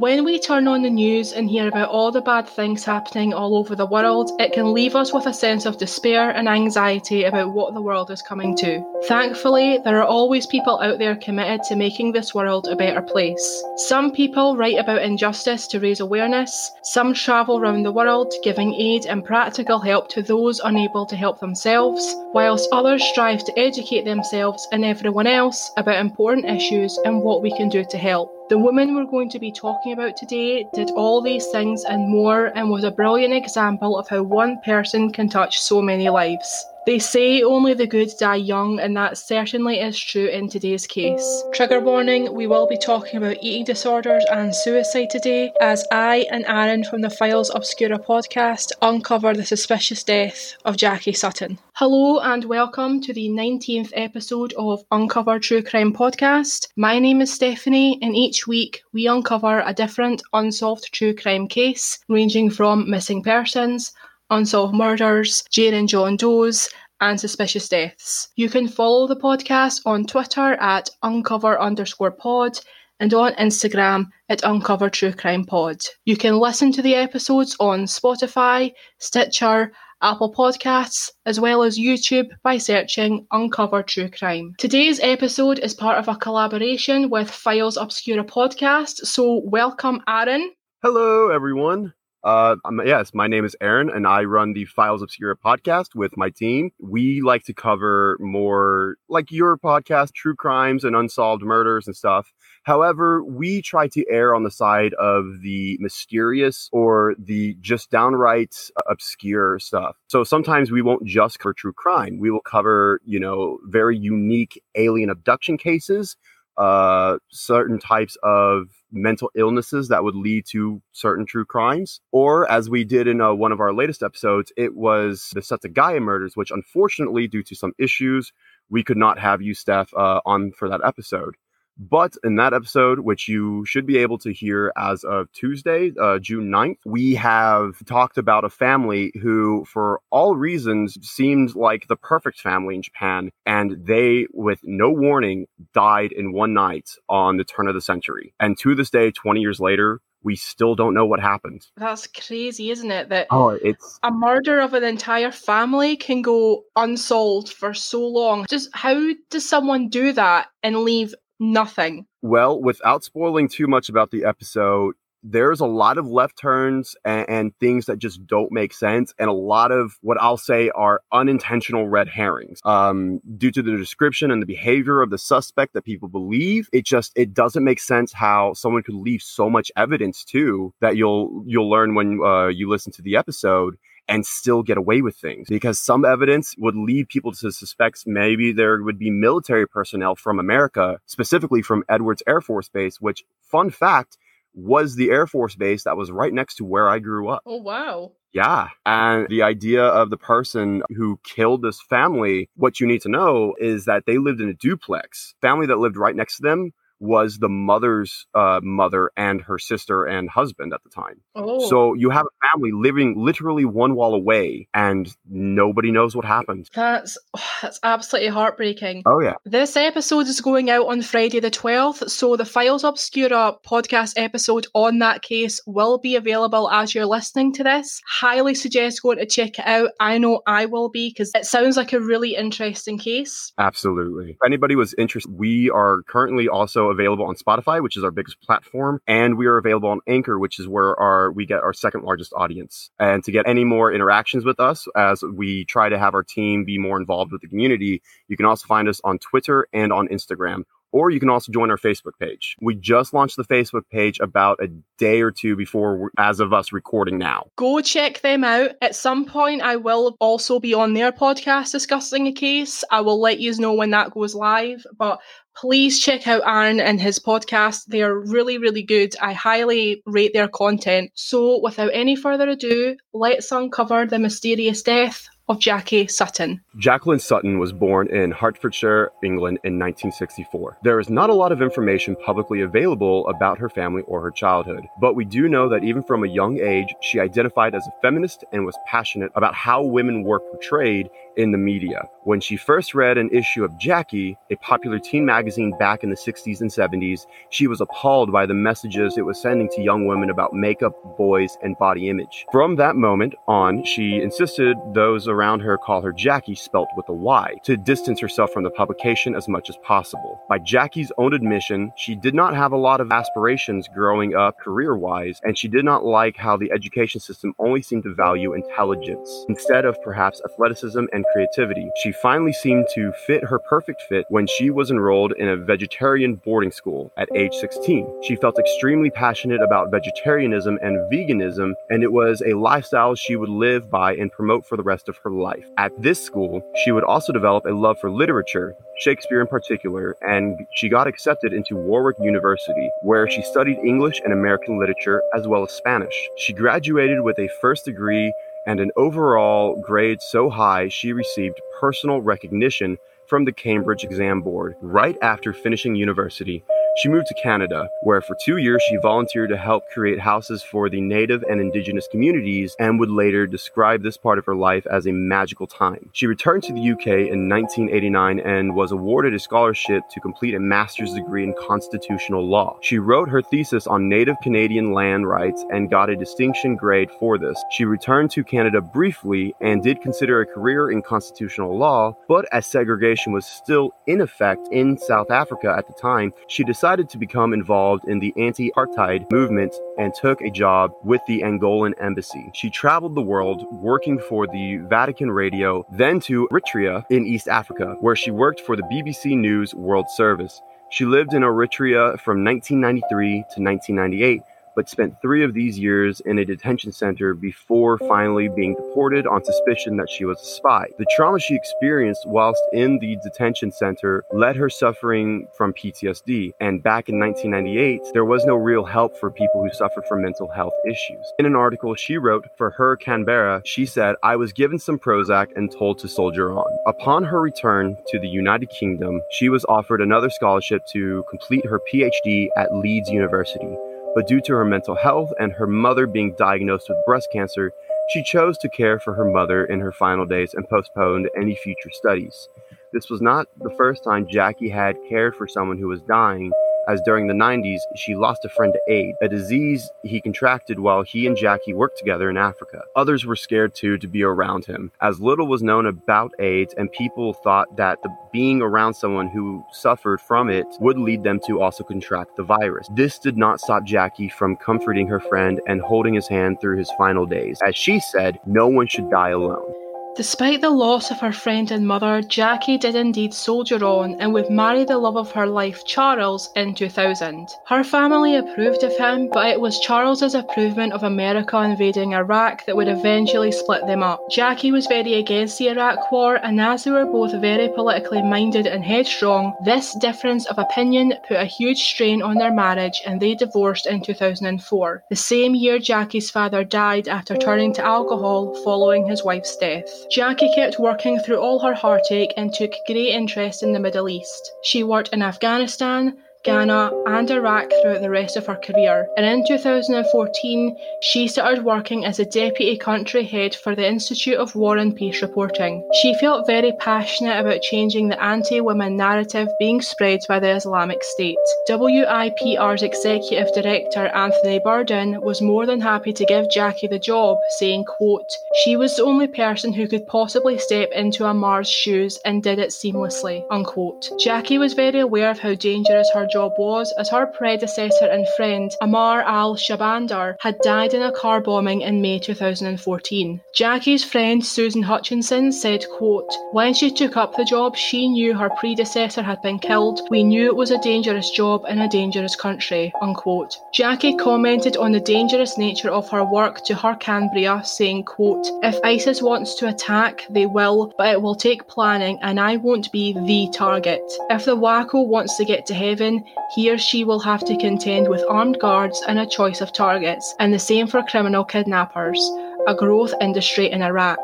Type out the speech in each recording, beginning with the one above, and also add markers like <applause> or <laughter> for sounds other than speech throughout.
When we turn on the news and hear about all the bad things happening all over the world, it can leave us with a sense of despair and anxiety about what the world is coming to. Thankfully, there are always people out there committed to making this world a better place. Some people write about injustice to raise awareness, some travel around the world giving aid and practical help to those unable to help themselves, whilst others strive to educate themselves and everyone else about important issues and what we can do to help. The woman we're going to be talking about today did all these things and more and was a brilliant example of how one person can touch so many lives. They say only the good die young, and that certainly is true in today's case. Trigger warning we will be talking about eating disorders and suicide today, as I and Aaron from the Files Obscura podcast uncover the suspicious death of Jacky Sutton. Hello, and welcome to the 19th episode of Uncover True Crime Podcast. My name is Stephanie, and each week we uncover a different unsolved true crime case, ranging from missing persons unsolved murders, Jane and John Does, and suspicious deaths. You can follow the podcast on Twitter at uncover underscore pod and on Instagram at Uncover True Crime Pod. You can listen to the episodes on Spotify, Stitcher, Apple Podcasts, as well as YouTube by searching Uncover True Crime. Today's episode is part of a collaboration with Files Obscura podcast, so welcome Aaron. Hello, everyone. Uh, yes, my name is Aaron, and I run the Files Obscura podcast with my team. We like to cover more like your podcast, true crimes and unsolved murders and stuff. However, we try to err on the side of the mysterious or the just downright obscure stuff. So sometimes we won't just cover true crime. We will cover, you know, very unique alien abduction cases, uh, certain types of mental illnesses that would lead to certain true crimes. Or, as we did in uh, one of our latest episodes, it was the Setagaya murders, which unfortunately, due to some issues, we could not have you, Steph, uh, on for that episode. But in that episode, which you should be able to hear as of Tuesday, uh, June 9th, we have talked about a family who, for all reasons, seemed like the perfect family in Japan. And they, with no warning, died in one night on the turn of the century. And to this day, 20 years later, we still don't know what happened. That's crazy, isn't it? That oh, it's a murder of an entire family can go unsolved for so long. Just how does someone do that and leave nothing. Well, without spoiling too much about the episode, there's a lot of left turns and, and, things that just don't make sense, and a lot of what I'll say are unintentional red herrings. Um, due to the description and the behavior of the suspect that people believe, it just it doesn't make sense how someone could leave so much evidence too that you'll you'll learn when uh, you listen to the episode and still get away with things because some evidence would lead people to suspect maybe there would be military personnel from America, specifically from Edwards Air Force Base, which, fun fact, was the Air Force Base that was right next to where I grew up. Oh, wow. Yeah. And the idea of the person who killed this family, what you need to know is that they lived in a duplex. Family that lived right next to them was the mother's uh, mother and her sister and husband at the time. Oh. So you have a family living literally one wall away, and nobody knows what happened. That's oh, <sighs> that's absolutely heartbreaking. Oh yeah. This episode is going out on Friday the twelfth, so the Files Obscura podcast episode on that case will be available as you're listening to this. Highly suggest going to check it out. I know I will be because it sounds like a really interesting case. Absolutely. If anybody was interested, we are currently also available on Spotify, which is our biggest platform, and we are available on Anchor, which is where our we get our second largest audience. And to get any more interactions with us as we try to have our team be more involved with the community, you can also find us on Twitter and on Instagram or you can also join our Facebook page. We just launched the Facebook page about a day or two before, as of us recording now. Go check them out. At some point, I will also be on their podcast discussing a case. I will let you know when that goes live, but please check out Aaron and his podcast. They are really, really good. I highly rate their content. So, without any further ado, let's uncover the mysterious death of Jacky Sutton. Jacqueline Sutton was born in Hertfordshire, England in 1964. There is not a lot of information publicly available about her family or her childhood, but we do know that even from a young age, she identified as a feminist and was passionate about how women were portrayed in the media. When she first read an issue of Jackie, a popular teen magazine back in the 60s and 70s, she was appalled by the messages it was sending to young women about makeup, boys, and body image. From that moment on, she insisted those around her call her Jacky, spelt with a Y, to distance herself from the publication as much as possible. By Jacky's own admission, she did not have a lot of aspirations growing up career wise, and she did not like how the education system only seemed to value intelligence instead of perhaps athleticism and creativity. She finally seemed to fit her perfect fit when she was enrolled in a vegetarian boarding school at age 16. She felt extremely passionate about vegetarianism and veganism, and it was a lifestyle she would live by and promote for the rest of her life. At this school, she would also develop a love for literature, Shakespeare in particular, and she got accepted into Warwick University, where she studied English and American literature as well as Spanish. She graduated with a first degree and an overall grade so high she received personal recognition from the Cambridge Exam Board right after finishing university she moved to Canada, where for two years she volunteered to help create houses for the Native and Indigenous communities and would later describe this part of her life as a magical time. She returned to the UK in 1989 and was awarded a scholarship to complete a master's degree in constitutional law. She wrote her thesis on Native Canadian land rights and got a distinction grade for this. She returned to Canada briefly and did consider a career in constitutional law, but as segregation was still in effect in South Africa at the time, she decided decided to become involved in the anti apartheid movement and took a job with the Angolan embassy. She traveled the world working for the Vatican Radio, then to Eritrea in East Africa, where she worked for the BBC News World Service. She lived in Eritrea from 1993 to 1998 but spent three of these years in a detention center before finally being deported on suspicion that she was a spy. The trauma she experienced whilst in the detention center led her suffering from PTSD, and back in 1998, there was no real help for people who suffered from mental health issues. In an article she wrote for her Canberra, she said, I was given some Prozac and told to soldier on. Upon her return to the United Kingdom, she was offered another scholarship to complete her PhD at Leeds University but due to her mental health and her mother being diagnosed with breast cancer, she chose to care for her mother in her final days and postponed any future studies. This was not the first time Jacky had cared for someone who was dying, as during the 90s, she lost a friend to AIDS, a disease he contracted while he and Jacky worked together in Africa. Others were scared too to be around him, as little was known about AIDS, and people thought that the being around someone who suffered from it would lead them to also contract the virus. This did not stop Jacky from comforting her friend and holding his hand through his final days. As she said, no one should die alone. Despite the loss of her friend and mother, Jacky did indeed soldier on and would marry the love of her life, Charles, in 2000. Her family approved of him, but it was Charles's approval of America invading Iraq that would eventually split them up. Jacky was very against the Iraq War, and as they were both very politically minded and headstrong, this difference of opinion put a huge strain on their marriage and they divorced in 2004. The same year Jacky's father died after turning to alcohol following his wife's death. Jacky kept working through all her heartache and took great interest in the Middle East. She worked in Afghanistan, Ghana, and Iraq throughout the rest of her career. And in 2014, she started working as a deputy country head for the Institute of War and Peace Reporting. She felt very passionate about changing the anti women narrative being spread by the Islamic State. WIPR's executive director Anthony Borden was more than happy to give Jacky the job, saying, quote, She was the only person who could possibly step into Ammar's shoes and did it seamlessly. Unquote. Jacky was very aware of how dangerous her job was, as her predecessor and friend Amar al Shabandar had died in a car bombing in May 2014. Jacky's friend Susan Hutchinson said, quote, When she took up the job, she knew her predecessor had been killed. We knew it was a dangerous job in a dangerous country. Unquote. Jacky commented on the dangerous nature of her work to her Canberra, saying, quote, If ISIS wants to attack, they will, but it will take planning and I won't be the target. If the wacko wants to get to heaven, he or she will have to contend with armed guards and a choice of targets, and the same for criminal kidnappers, a growth industry in Iraq.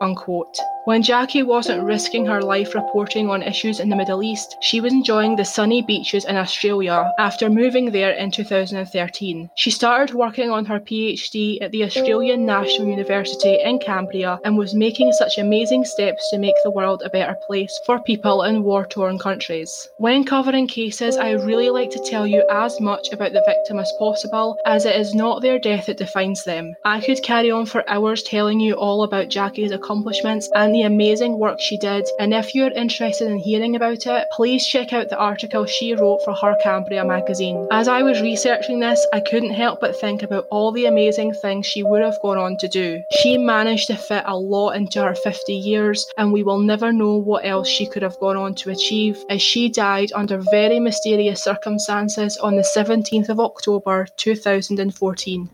Unquote. When Jacky wasn't risking her life reporting on issues in the Middle East, she was enjoying the sunny beaches in Australia after moving there in 2013. She started working on her PhD at the Australian National University in Canberra and was making such amazing steps to make the world a better place for people in war torn countries. When covering cases, I really like to tell you as much about the victim as possible, as it is not their death that defines them. I could carry on for hours telling you all about Jacky's accomplishments and and the amazing work she did. And if you're interested in hearing about it, please check out the article she wrote for her Canberra magazine. As I was researching this, I couldn't help but think about all the amazing things she would have gone on to do. She managed to fit a lot into her 50 years, and we will never know what else she could have gone on to achieve, as she died under very mysterious circumstances on the 17th of October 2014.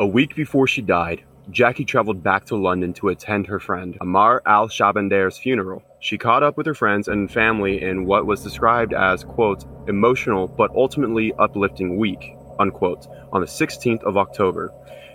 A week before she died, Jacky traveled back to London to attend her friend Amar al Shabandar's funeral. She caught up with her friends and family in what was described as, quote, emotional but ultimately uplifting week, unquote, on the 16th of October.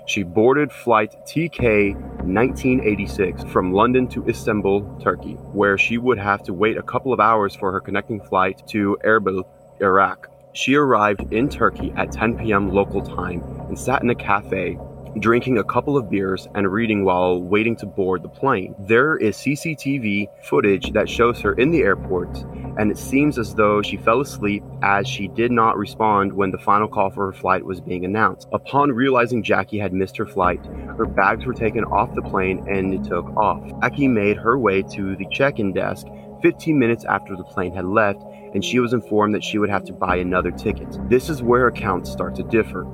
She boarded flight TK 1986 from London to Istanbul, Turkey, where she would have to wait a couple of hours for her connecting flight to Erbil, Iraq. She arrived in Turkey at 10 p.m. local time and sat in a cafe drinking a couple of beers and reading while waiting to board the plane. There is CCTV footage that shows her in the airport, and it seems as though she fell asleep as she did not respond when the final call for her flight was being announced. Upon realizing Jacky had missed her flight, her bags were taken off the plane and it took off. Jacky made her way to the check in desk 15 minutes after the plane had left, and she was informed that she would have to buy another ticket. This is where accounts start to differ.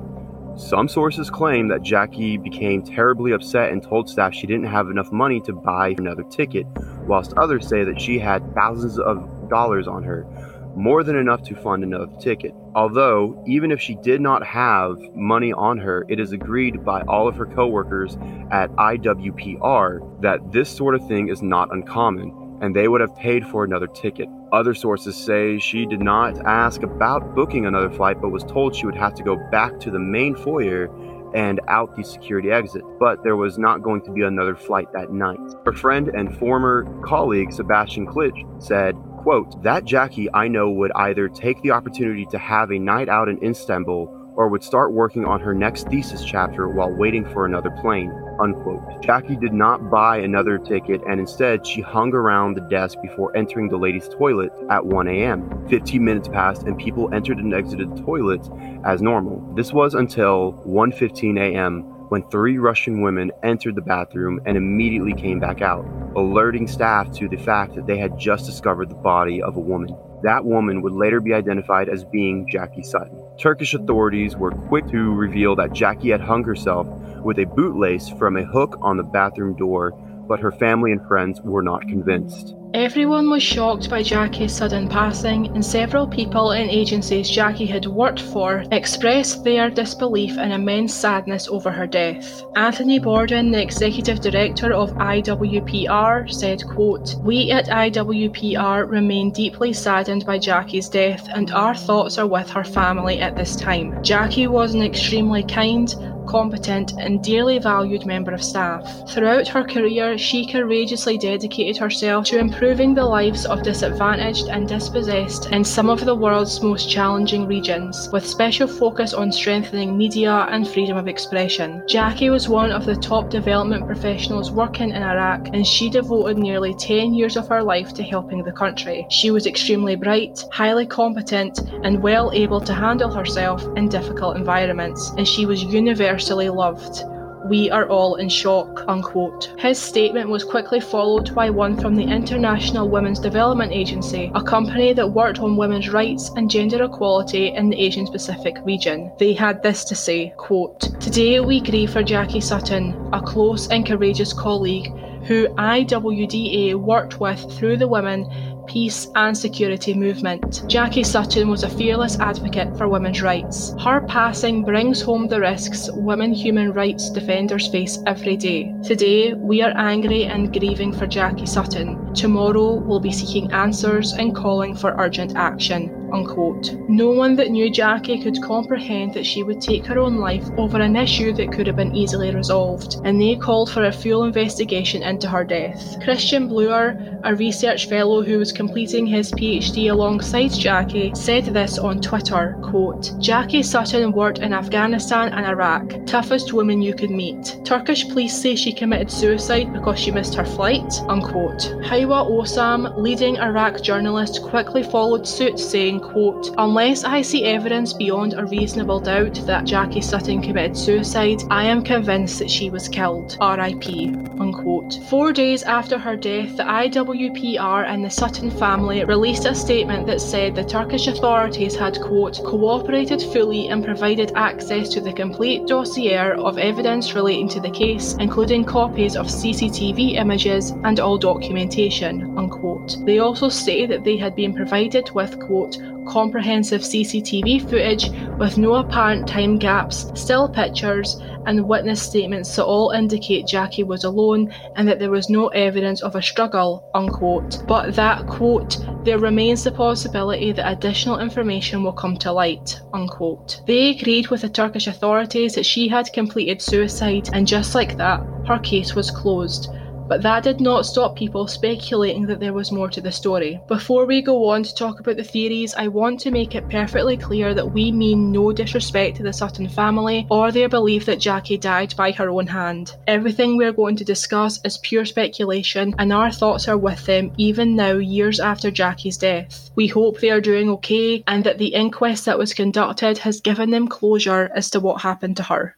Some sources claim that Jacky became terribly upset and told staff she didn't have enough money to buy another ticket, whilst others say that she had thousands of dollars on her, more than enough to fund another ticket. Although, even if she did not have money on her, it is agreed by all of her coworkers at IWPR that this sort of thing is not uncommon and they would have paid for another ticket. Other sources say she did not ask about booking another flight, but was told she would have to go back to the main foyer and out the security exit, but there was not going to be another flight that night. Her friend and former colleague Sebastian Klitsch said, quote, That Jacky I know would either take the opportunity to have a night out in Istanbul or would start working on her next thesis chapter while waiting for another plane. Unquote. Jacky did not buy another ticket and instead she hung around the desk before entering the ladies' toilet at 1 a.m. 15 minutes passed and people entered and exited the toilet as normal. This was until 1:15 a.m. when three Russian women entered the bathroom and immediately came back out, alerting staff to the fact that they had just discovered the body of a woman. That woman would later be identified as being Jacky Sutton. Turkish authorities were quick to reveal that Jacky had hung herself with a bootlace from a hook on the bathroom door, but her family and friends were not convinced. Everyone was shocked by Jacky's sudden passing, and several people in agencies Jacky had worked for expressed their disbelief and immense sadness over her death. Anthony Borden, the executive director of IWPR, said, quote, We at IWPR remain deeply saddened by Jacky's death, and our thoughts are with her family at this time. Jacky was an extremely kind, competent, and dearly valued member of staff. Throughout her career, she courageously dedicated herself to improving the lives of disadvantaged and dispossessed in some of the world's most challenging regions, with special focus on strengthening media and freedom of expression. Jacky was one of the top development professionals working in Iraq, and she devoted nearly 10 years of her life to helping the country. She was extremely bright, highly competent, and well able to handle herself in difficult environments, and she was universally loved. We are all in shock. Unquote. His statement was quickly followed by one from the International Women's Development Agency, a company that worked on women's rights and gender equality in the Asian Pacific region. They had this to say quote, Today we grieve for Jacky Sutton, a close and courageous colleague who IWDA worked with through the Women peace and security movement. Jacky Sutton was a fearless advocate for women's rights. Her passing brings home the risks women human rights defenders face every day. Today, we are angry and grieving for Jacky Sutton. Tomorrow, we'll be seeking answers and calling for urgent action. unquote. No one that knew Jacky could comprehend that she would take her own life over an issue that could have been easily resolved, and they called for a full investigation into her death. Christian Bleuer, a research fellow who was completing his PhD alongside Jacky, said this on Twitter, quote, Jacky Sutton worked in Afghanistan and Iraq, toughest woman you could meet. Turkish police say she committed suicide because she missed her flight, unquote. Hawa Osam, leading Iraq journalist, quickly followed suit saying, quote, Unless I see evidence beyond a reasonable doubt that Jacky Sutton committed suicide, I am convinced that she was killed. RIP. Unquote. Four days after her death, the IWPR and the Sutton family released a statement that said the Turkish authorities had, quote, cooperated fully and provided access to the complete dossier of evidence relating to the case, including copies of CCTV images and all documentation, unquote. They also say that they had been provided with, quote, comprehensive CCTV footage with no apparent time gaps, still pictures, and witness statements that all indicate Jacky was alone and that there was no evidence of a struggle, unquote. But that, quote, there remains the possibility that additional information will come to light, unquote. They agreed with the Turkish authorities that she had completed suicide, and just like that, her case was closed. But that did not stop people speculating that there was more to the story. Before we go on to talk about the theories, I want to make it perfectly clear that we mean no disrespect to the Sutton family or their belief that Jacky died by her own hand. Everything we're going to discuss is pure speculation, and our thoughts are with them even now, years after Jacky's death. We hope they are doing okay and that the inquest that was conducted has given them closure as to what happened to her.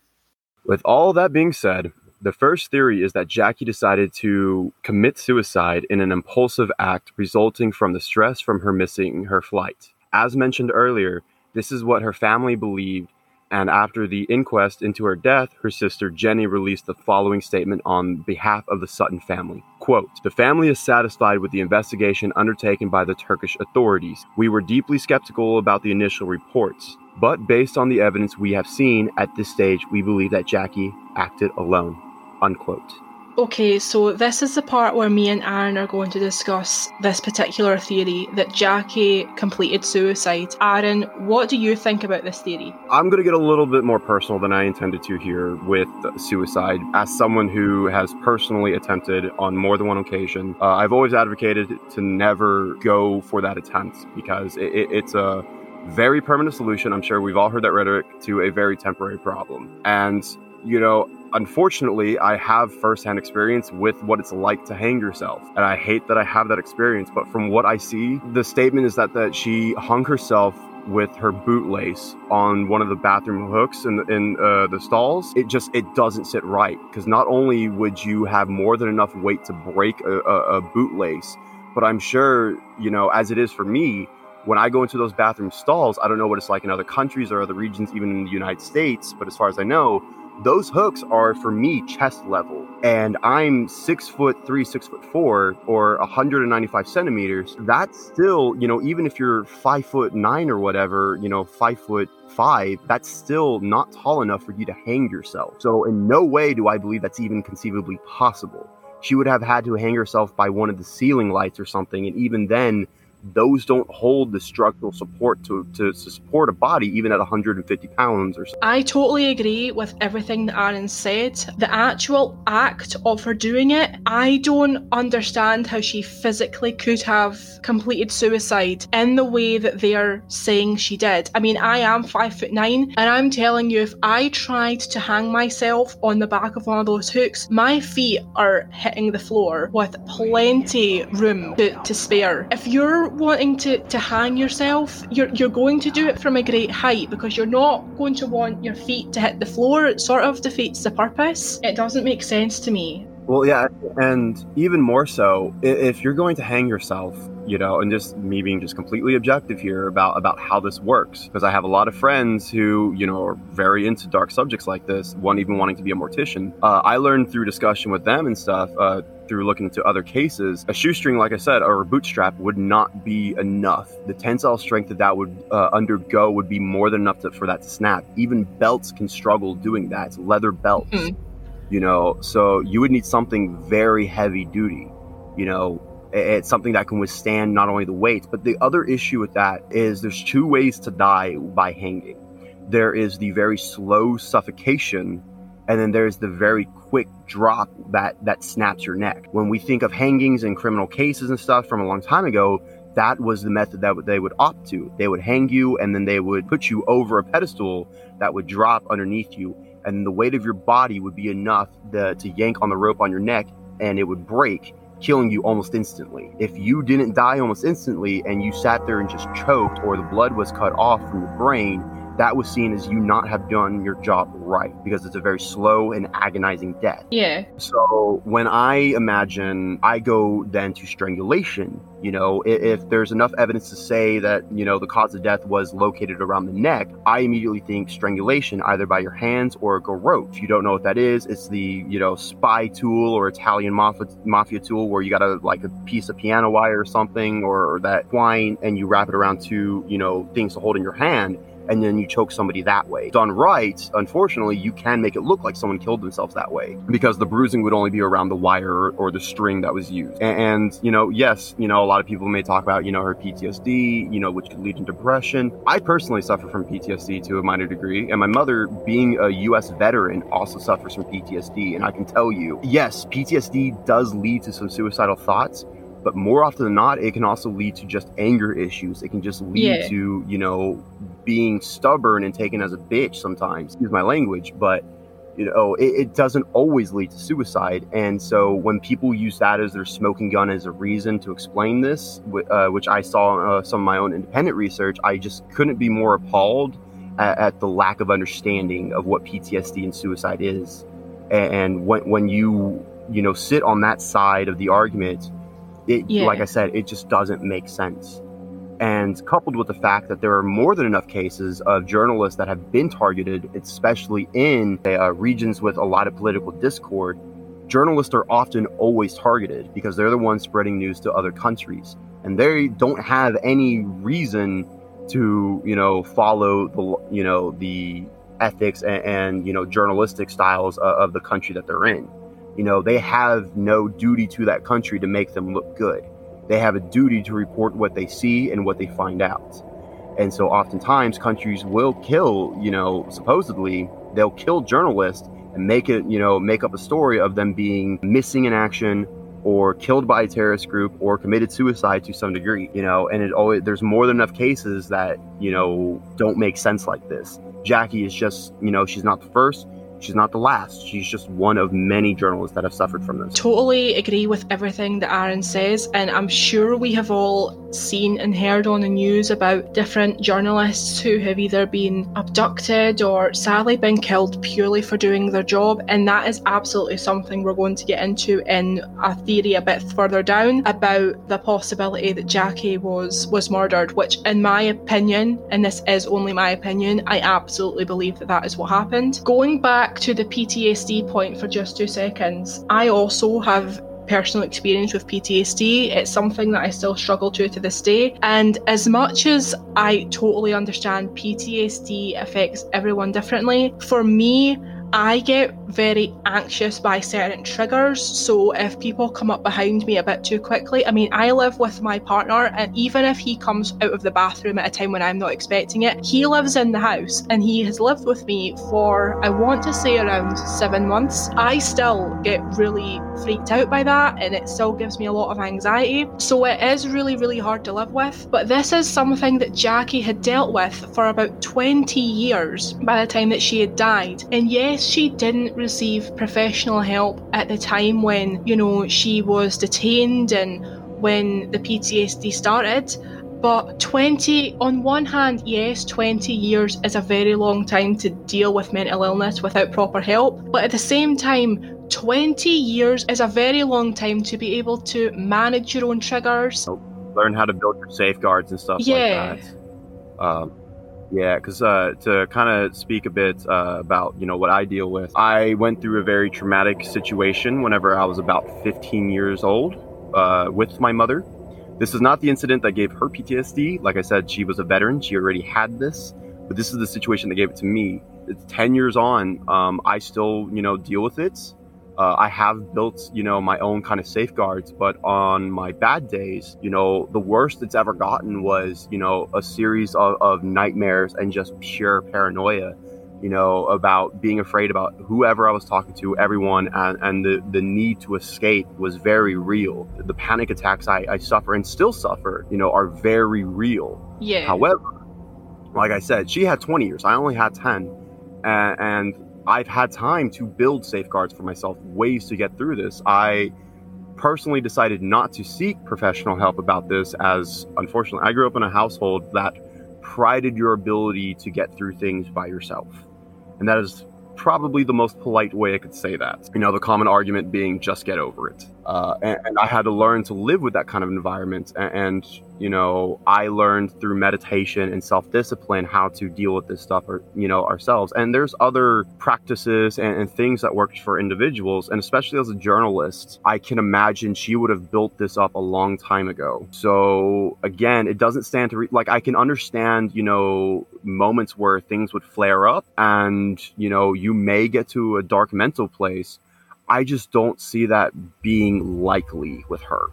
With all that being said, the first theory is that Jacky decided to commit suicide in an impulsive act resulting from the stress from her missing her flight. As mentioned earlier, this is what her family believed, and after the inquest into her death, her sister Jenny released the following statement on behalf of the Sutton family. Quote, the family is satisfied with the investigation undertaken by the Turkish authorities. We were deeply skeptical about the initial reports, but based on the evidence we have seen at this stage, we believe that Jacky acted alone unquote. Okay, so this is the part where me and Aaron are going to discuss this particular theory that Jacky completed suicide. Aaron, what do you think about this theory? I'm going to get a little bit more personal than I intended to here with suicide. As someone who has personally attempted on more than one occasion, uh, I've always advocated to never go for that attempt because it, it, it's a very permanent solution. I'm sure we've all heard that rhetoric to a very temporary problem. And, you know, unfortunately, I have firsthand experience with what it's like to hang yourself. And I hate that I have that experience. But from what I see, the statement is that, that she hung herself with her bootlace on one of the bathroom hooks in, in uh, the stalls it just it doesn't sit right because not only would you have more than enough weight to break a, a, a bootlace but i'm sure you know as it is for me when I go into those bathroom stalls, I don't know what it's like in other countries or other regions, even in the United States, but as far as I know, those hooks are for me chest level. And i'm six foot three six foot four or 195 centimeters. That's still you know even if you're five foot nine or whatever you know five foot five that's still not tall enough for you to hang yourself. So in no way do i believe that's even conceivably possible. She would have had to hang herself by one of the ceiling lights or something and even then those don't hold the structural support to, to, to, support a body even at 150 pounds or so. I totally agree with everything that Aaron said. The actual act of her doing it, I don't understand how she physically could have completed suicide in the way that they're saying she did. I mean, I am five foot nine, and I'm telling you, if I tried to hang myself on the back of one of those hooks, my feet are hitting the floor with plenty room to, to spare. If you're wanting to, to hang yourself, you're, you're going to do it from a great height because you're not going to want your feet to hit the floor. It sort of defeats the purpose. It doesn't make sense to me. Well, yeah, and even more so, if you're going to hang yourself, you know, and just me being just completely objective here about about how this works, because I have a lot of friends who, you know, are very into dark subjects like this. One even wanting to be a mortician. Uh, I learned through discussion with them and stuff. Uh, through looking into other cases, a shoestring, like I said, or a bootstrap would not be enough. The tensile strength that that would uh, undergo would be more than enough to, for that to snap. Even belts can struggle doing that. It's leather belts. Mm-hmm you know so you would need something very heavy duty you know It's something that can withstand not only the weight, but the other issue with that is there's two ways to die by hanging. There is the very slow suffocation, and then there's the very quick drop that that snaps your neck. When we think of hangings and criminal cases and stuff from a long time ago, that was the method that they would opt to. They would hang you and then they would put you over a pedestal that would drop underneath you. And the weight of your body would be enough to, to yank on the rope on your neck and it would break killing you almost instantly. If you didn't die almost instantly and you sat there and just choked or the blood was cut off from your brain, that was seen as you not have done your job right because it's a very slow and agonizing death. Yeah. So when I imagine, I go then to strangulation. You know, if, if, there's enough evidence to say that, you know, the cause of death was located around the neck, I immediately think strangulation, either by your hands or a garrote. If you don't know what that is, it's the, you know, spy tool or Italian mafia, mafia tool where you got a, like a piece of piano wire or something or, or that twine and you wrap it around two, you know, things to hold in your hand and then you choke somebody that way. Done right, unfortunately, you can make it look like someone killed themselves that way because the bruising would only be around the wire or the string that was used. And, you know, yes, you know, a lot of people may talk about, you know, her PTSD, you know, which could lead to depression. I personally suffer from PTSD to a minor degree, and my mother, being a US veteran, also suffers from PTSD. And I can tell you, yes, PTSD does lead to some suicidal thoughts but more often than not it can also lead to just anger issues it can just lead yeah. to you know being stubborn and taken as a bitch sometimes, use my language, but you know, it, it, doesn't always lead to suicide. And so when people use that as their smoking gun as a reason to explain this, uh, which I saw uh, some of my own independent research, I just couldn't be more appalled at, at, the lack of understanding of what PTSD and suicide is. And, and when, when you, you know, sit on that side of the argument, it, yeah. like I said, it just doesn't make sense and coupled with the fact that there are more than enough cases of journalists that have been targeted, especially in uh, regions with a lot of political discord, journalists are often always targeted because they're the ones spreading news to other countries, and they don't have any reason to, you know, follow the, you know, the ethics and, and you know journalistic styles of, of the country that they're in. You know, they have no duty to that country to make them look good they have a duty to report what they see and what they find out. And so oftentimes countries will kill, you know, supposedly they'll kill journalists and make it, you know, make up a story of them being missing in action or killed by a terrorist group or committed suicide to some degree, you know, and it always there's more than enough cases that, you know, don't make sense like this. Jacky is just, you know, she's not the first, She's not the last. She's just one of many journalists that have suffered from this. Totally agree with everything that Aaron says, and I'm sure we have all seen and heard on the news about different journalists who have either been abducted or sadly been killed purely for doing their job, and that is absolutely something we're going to get into in a theory a bit further down about the possibility that Jacky was was murdered, which in my opinion, and this is only my opinion, I absolutely believe that that is what happened. Going back back to the PTSD point for just two seconds, I also have personal experience with PTSD. It's something that I still struggle to to this day. And as much as I totally understand PTSD affects everyone differently, for me, I get very anxious by certain triggers. So if people come up behind me a bit too quickly, I mean, I live with my partner, and even if he comes out of the bathroom at a time when I'm not expecting it, he lives in the house and he has lived with me for, I want to say, around seven months. I still get really freaked out by that, and it still gives me a lot of anxiety. So it is really, really hard to live with. But this is something that Jacky had dealt with for about 20 years by the time that she had died. And yes, she didn't receive professional help at the time when, you know, she was detained and when the PTSD started. But 20, on one hand, yes, 20 years is a very long time to deal with mental illness without proper help. But at the same time, 20 years is a very long time to be able to manage your own triggers. Learn how to build your safeguards and stuff yeah. like that. Um, yeah, because uh, to kind of speak a bit uh, about you know what I deal with, I went through a very traumatic situation whenever I was about 15 years old uh, with my mother. This is not the incident that gave her PTSD. Like I said, she was a veteran; she already had this. But this is the situation that gave it to me. It's 10 years on. Um, I still you know deal with it. Uh, I have built, you know, my own kind of safeguards, but on my bad days, you know, the worst it's ever gotten was, you know, a series of, of nightmares and just pure paranoia you know, about being afraid about whoever I was talking to, everyone, and, and the, the need to escape was very real. The panic attacks I, I suffer and still suffer, you know, are very real. Yeah. However, like I said, she had 20 years. I only had 10. And, and I've had time to build safeguards for myself, ways to get through this. I personally decided not to seek professional help about this, as unfortunately, I grew up in a household that prided your ability to get through things by yourself. And that is probably the most polite way I could say that. You know, the common argument being just get over it. Uh, and, and, I had to learn to live with that kind of environment. And, and you know, I learned through meditation and self discipline how to deal with this stuff, or, you know, ourselves. And there's other practices and, and things that worked for individuals. And especially as a journalist, I can imagine she would have built this up a long time ago. So again, it doesn't stand to re- like I can understand, you know, moments where things would flare up and, you know, you may get to a dark mental place. I just don't see that being likely with her.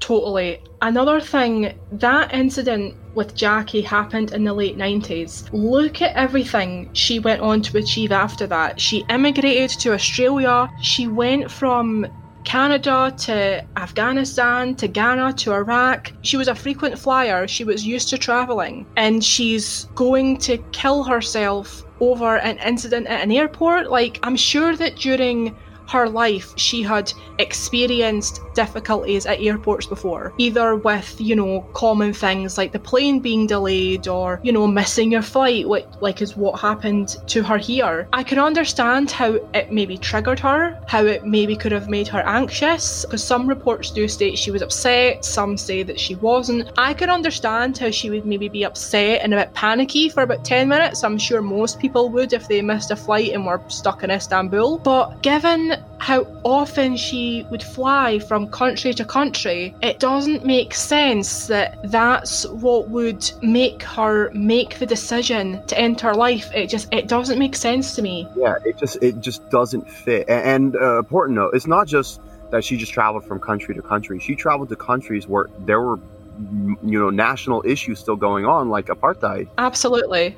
Totally. Another thing, that incident with Jacky happened in the late 90s. Look at everything she went on to achieve after that. She immigrated to Australia. She went from Canada to Afghanistan to Ghana to Iraq. She was a frequent flyer. She was used to traveling. And she's going to kill herself over an incident at an airport. Like, I'm sure that during her life, she had experienced difficulties at airports before, either with, you know, common things like the plane being delayed or, you know, missing your flight, which, like is what happened to her here. I can understand how it maybe triggered her, how it maybe could have made her anxious, because some reports do state she was upset, some say that she wasn't. I can understand how she would maybe be upset and a bit panicky for about 10 minutes. I'm sure most people would if they missed a flight and were stuck in Istanbul. But given how often she would fly from country to country, it doesn't make sense that that's what would make her make the decision to enter life. It just it doesn't make sense to me. Yeah, it just it just doesn't fit. And uh, important note, it's not just that she just traveled from country to country. She traveled to countries where there were you know national issues still going on like apartheid. Absolutely.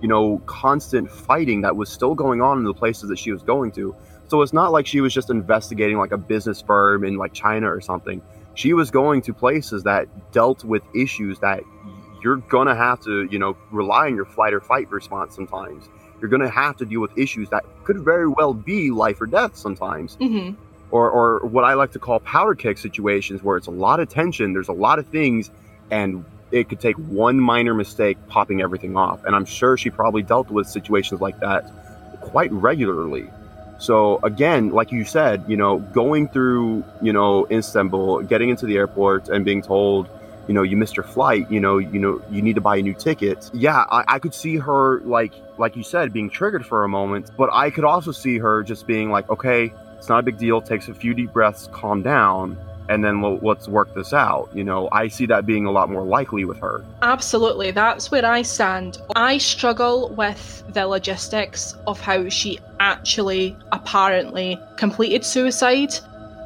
You know, constant fighting that was still going on in the places that she was going to so it's not like she was just investigating like a business firm in like China or something. She was going to places that dealt with issues that you're going to have to, you know, rely on your flight or fight response sometimes. You're going to have to deal with issues that could very well be life or death sometimes. Mm-hmm. Or, or what I like to call powder keg situations where it's a lot of tension, there's a lot of things, and it could take one minor mistake popping everything off. And I'm sure she probably dealt with situations like that quite regularly. So again, like you said, you know, going through, you know, Istanbul, getting into the airport and being told, you know, you missed your flight, you know, you know, you need to buy a new ticket. Yeah, I, I could see her like like you said, being triggered for a moment, but I could also see her just being like, okay, it's not a big deal, takes a few deep breaths, calm down and then let's work this out. You know, I see that being a lot more likely with her. Absolutely. That's where I stand. I struggle with the logistics of how she actually apparently completed suicide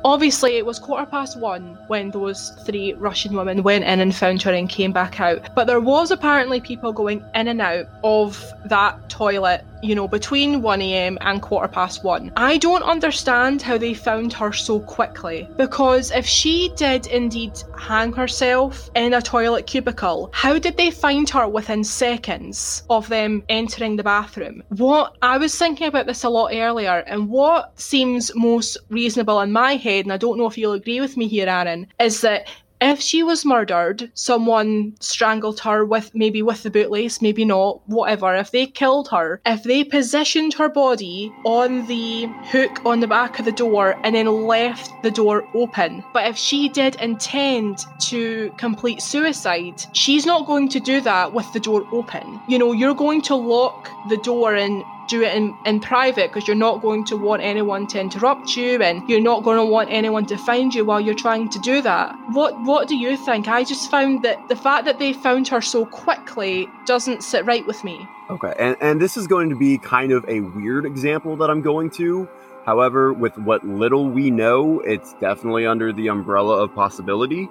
Obviously, it was quarter past one when those three Russian women went in and found her and came back out. But there was apparently people going in and out of that toilet, you know, between 1am and quarter past one. I don't understand how they found her so quickly because if she did indeed hang herself in a toilet cubicle, how did they find her within seconds of them entering the bathroom? What I was thinking about this a lot earlier, and what seems most reasonable in my head and I don't know if you'll agree with me here, Aaron, is that if she was murdered, someone strangled her with maybe with the bootlace, maybe not, whatever. If they killed her, if they positioned her body on the hook on the back of the door and then left the door open, but if she did intend to complete suicide, she's not going to do that with the door open. You know, you're going to lock the door and do it in, in private because you're not going to want anyone to interrupt you and you're not going to want anyone to find you while you're trying to do that. What what do you think? I just found that the fact that they found her so quickly doesn't sit right with me. Okay, and, and this is going to be kind of a weird example that I'm going to. However, with what little we know, it's definitely under the umbrella of possibility.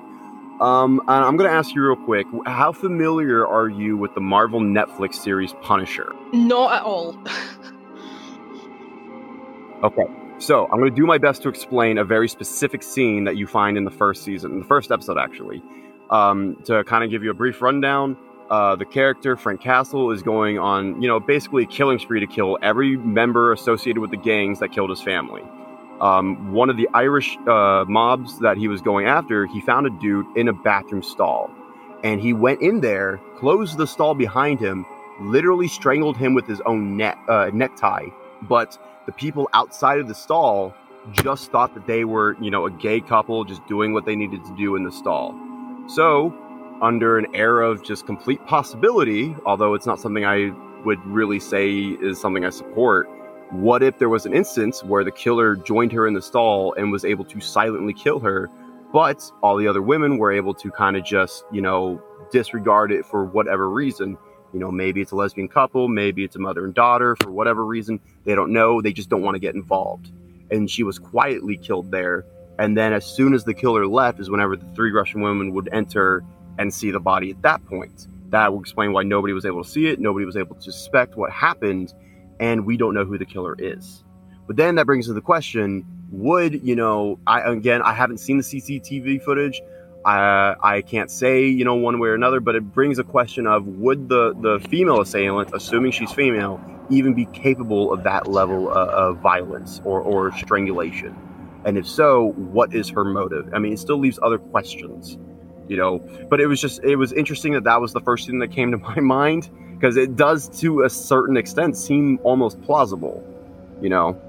Um, I'm going to ask you real quick how familiar are you with the Marvel Netflix series Punisher? Not at all. okay. So, I'm going to do my best to explain a very specific scene that you find in the first season, in the first episode, actually. Um, to kind of give you a brief rundown, uh, the character, Frank Castle, is going on, you know, basically a killing spree to kill every member associated with the gangs that killed his family. Um, one of the Irish uh, mobs that he was going after, he found a dude in a bathroom stall. And he went in there, closed the stall behind him, literally strangled him with his own net, uh, necktie. But the people outside of the stall just thought that they were, you know, a gay couple just doing what they needed to do in the stall. So, under an air of just complete possibility, although it's not something I would really say is something I support, what if there was an instance where the killer joined her in the stall and was able to silently kill her, but all the other women were able to kind of just, you know, disregard it for whatever reason? You know, maybe it's a lesbian couple, maybe it's a mother and daughter for whatever reason. They don't know. They just don't want to get involved. And she was quietly killed there. And then as soon as the killer left, is whenever the three Russian women would enter and see the body at that point. That will explain why nobody was able to see it, nobody was able to suspect what happened, and we don't know who the killer is. But then that brings to the question would, you know, I again, I haven't seen the CCTV footage. I, I can't say, you know, one way or another, but it brings a question of would the, the female assailant, assuming she's female, even be capable of that level of, of violence or, or strangulation? And if so, what is her motive? I mean, it still leaves other questions, you know. But it was just, it was interesting that that was the first thing that came to <laughs> my mind because it does, to a certain extent, seem almost plausible, you know.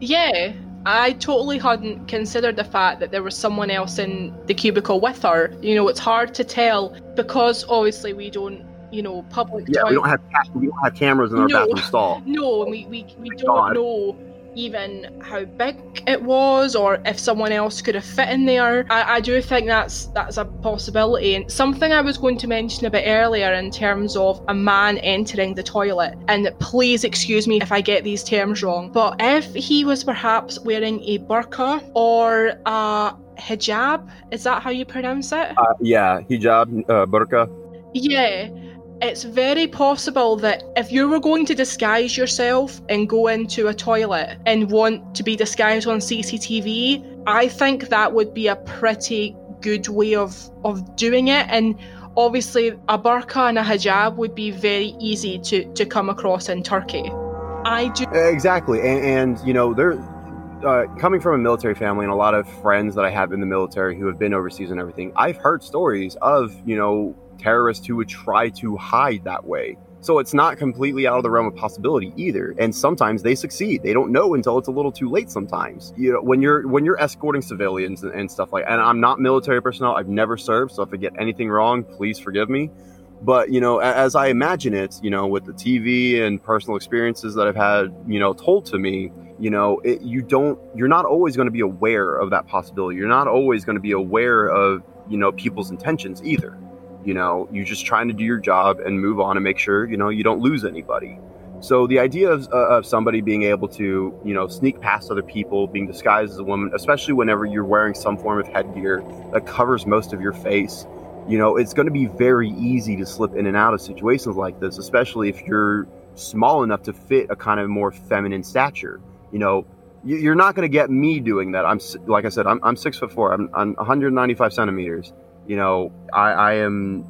Yeah, I totally hadn't considered the fact that there was someone else in the cubicle with her. You know, it's hard to tell because obviously we don't, you know, public. Yeah, we don't have we don't have cameras in our no, bathroom stall. <laughs> No, we we, we don't God. know even how big it was or if someone else could have fit in there. I, I, do think that's that's a possibility. And something I was going to mention a bit earlier in terms of a man entering the toilet. And please excuse me if I get these terms wrong, but if he was perhaps wearing a burqa or a hijab, is that how you pronounce it? Uh, yeah, hijab, uh, burqa. Yeah it's very possible that if you were going to disguise yourself and go into a toilet and want to be disguised on CCTV, I think that would be a pretty good way of, of doing it. And obviously, a burqa and a hijab would be very easy to, to come across in Turkey. I do. Exactly. And, and you know, there. Uh, coming from a military family and a lot of friends that I have in the military who have been overseas and everything, I've heard stories of, you know, terrorists who would try to hide that way. So it's not completely out of the realm of possibility either. And sometimes they succeed. They don't know until it's a little too late sometimes. You know, when you're when you're escorting civilians and, and stuff like and I'm not military personnel, I've never served, so if I get anything wrong, please forgive me. But you know, as I imagine it, you know, with the TV and personal experiences that I've had, you know, told to me, you know, it, you don't, you're not always going to be aware of that possibility. You're not always going to be aware of, you know, people's intentions either. You know, you're just trying to do your job and move on and make sure, you know, you don't lose anybody. So the idea of, uh, of somebody being able to, you know, sneak past other people, being disguised as a woman, especially whenever you're wearing some form of headgear that covers most of your face, you know, it's going to be very easy to slip in and out of situations like this, especially if you're small enough to fit a kind of more feminine stature. You know, you're not going to get me doing that. I'm like I said, I'm, I'm six foot four. I'm, I'm 195 centimeters. You know, I, I am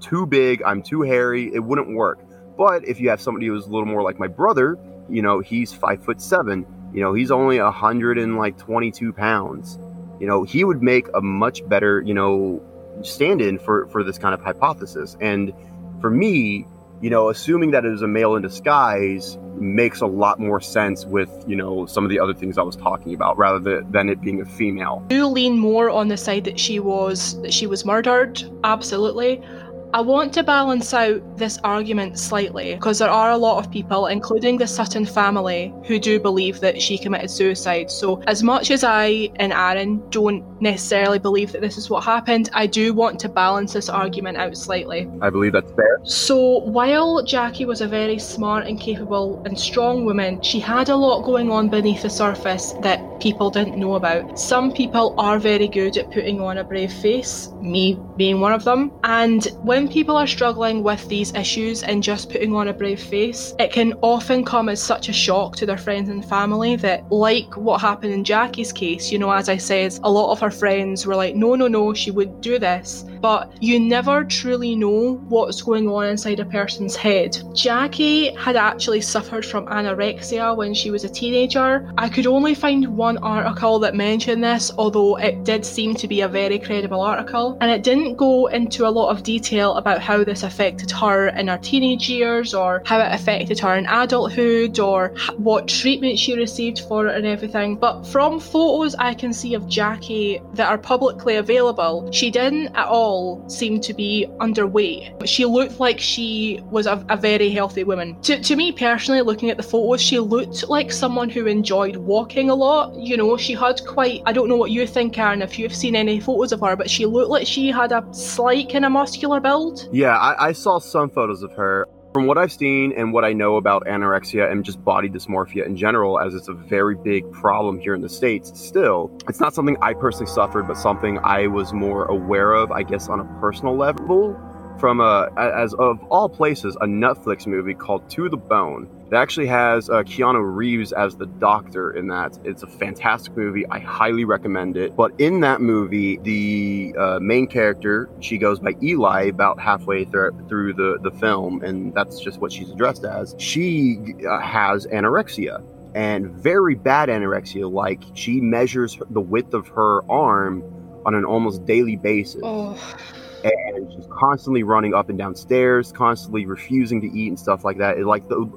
too big, I'm too hairy, it wouldn't work. But if you have somebody who's a little more like my brother, you know, he's five foot seven, you know, he's only a hundred and like 22 pounds. You know, he would make a much better, you know, stand in for, for this kind of hypothesis. And for me, you know, assuming that it is a male in disguise makes a lot more sense with, you know, some of the other things I was talking about rather than, than it being a female. Do lean more on the side that she was that she was murdered, absolutely. I want to balance out this argument slightly because there are a lot of people, including the Sutton family, who do believe that she committed suicide. So, as much as I and Aaron don't necessarily believe that this is what happened, I do want to balance this argument out slightly. I believe that's fair. So, while Jacky was a very smart and capable and strong woman, she had a lot going on beneath the surface that people didn't know about. Some people are very good at putting on a brave face, me being one of them. And when people are struggling with these issues and just putting on a brave face, it can often come as such a shock to their friends and family that, like what happened in Jacky's case, you know, as I said, a lot of her friends were like, no, no, no, she would do this. But you never truly know what's going on inside a person's head. Jacky had actually suffered from anorexia when she was a teenager. I could only find one article that mentioned this, although it did seem to be a very credible article, and it didn't go into a lot of detail about how this affected her in her teenage years or how it affected her in adulthood or what treatment she received for it and everything. But from photos I can see of Jacky that are publicly available, she didn't at all seem to be underweight. She looked like she was a, a very healthy woman. To, to me personally, looking at the photos, she looked like someone who enjoyed walking a lot. You know, she had quite, I don't know what you think, Aaron, if you've seen any photos of her, but she looked like she had a slight kind of muscular build. Yeah, I, I saw some photos of her. From what I've seen and what I know about anorexia and just body dysmorphia in general, as it's a very big problem here in the States, still, it's not something I personally suffered, but something I was more aware of, I guess, on a personal level. From a, as of all places, a Netflix movie called To the Bone. It actually has uh, Keanu Reeves as the doctor in that. It's a fantastic movie. I highly recommend it. But in that movie, the uh, main character, she goes by Eli about halfway th- through the, the film, and that's just what she's addressed as. She uh, has anorexia and very bad anorexia. Like she measures the width of her arm on an almost daily basis. Oh. And she's constantly running up and down stairs, constantly refusing to eat and stuff like that. It, like the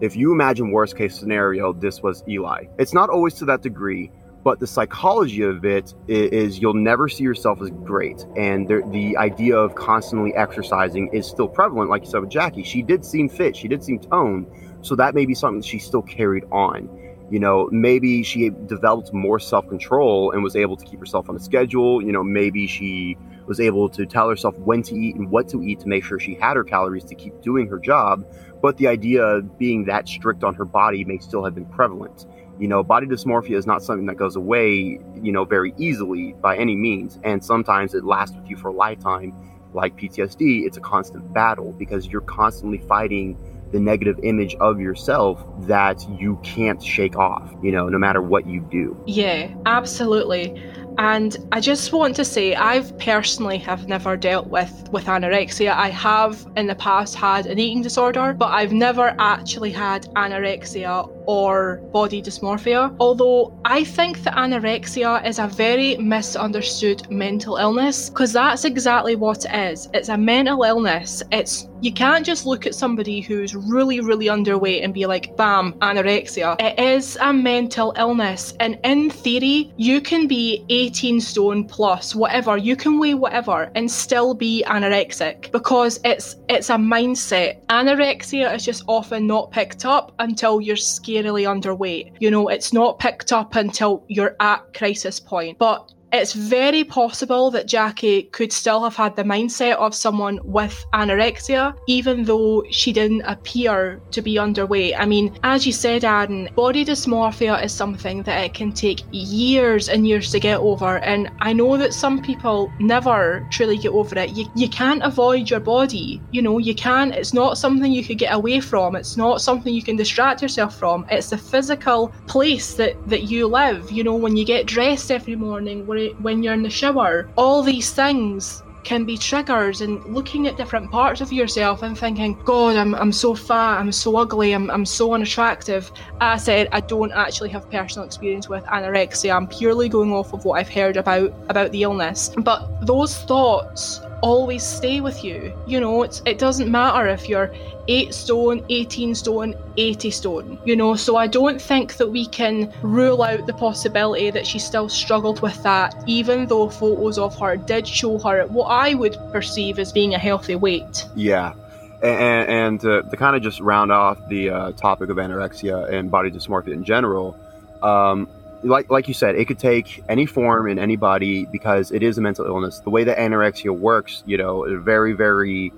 if you imagine worst case scenario, this was Eli. It's not always to that degree, but the psychology of it is, you'll never see yourself as great. And the, the idea of constantly exercising is still prevalent, like you said with Jacky. She did seem fit, she did seem toned, so that may be something she still carried on. You know, maybe she developed more self control and was able to keep herself on a schedule. You know, maybe she was able to tell herself when to eat and what to eat to make sure she had her calories to keep doing her job but the idea of being that strict on her body may still have been prevalent. You know, body dysmorphia is not something that goes away, you know, very easily by any means. And sometimes it lasts with you for a lifetime. Like PTSD, it's a constant battle because you're constantly fighting the negative image of yourself that you can't shake off, you know, no matter what you do. Yeah, absolutely. And I just want to say, I've personally have never dealt with with anorexia. I have in the past had an eating disorder, but I've never actually had anorexia or body dysmorphia. Although I think that anorexia is a very misunderstood mental illness because that's exactly what it is. It's a mental illness. It's you can't just look at somebody who's really, really underweight and be like, bam, anorexia. It is a mental illness. And in theory, you can be 18 stone plus, whatever, you can weigh whatever and still be anorexic because it's it's a mindset. Anorexia is just often not picked up until you're scarily underweight. You know, it's not picked up until you're at crisis point. But it's very possible that Jacky could still have had the mindset of someone with anorexia, even though she didn't appear to be underweight. I mean, as you said, Aaron, body dysmorphia is something that it can take years and years to get over. And I know that some people never truly get over it. You, you can't avoid your body. You know, you can't, it's not something you could get away from. It's not something you can distract yourself from. It's the physical place that, that you live. You know, when you get dressed every morning, when when you're in the shower. All these things can be triggers and looking at different parts of yourself and thinking, God, I'm, I'm so fat, I'm so ugly, I'm, I'm so unattractive. I said I don't actually have personal experience with anorexia. I'm purely going off of what I've heard about about the illness. But those thoughts always stay with you. You know, it's, it doesn't matter if you're 8 stone, 18 stone, 80 stone, you know. So I don't think that we can rule out the possibility that she still struggled with that, even though photos of her did show her what I would perceive as being a healthy weight. Yeah. And, and to, to kind of just round off the uh, topic of anorexia and body dysmorphia in general, um, like like you said, it could take any form in anybody because it is a mental illness. The way that anorexia works, you know, a very very,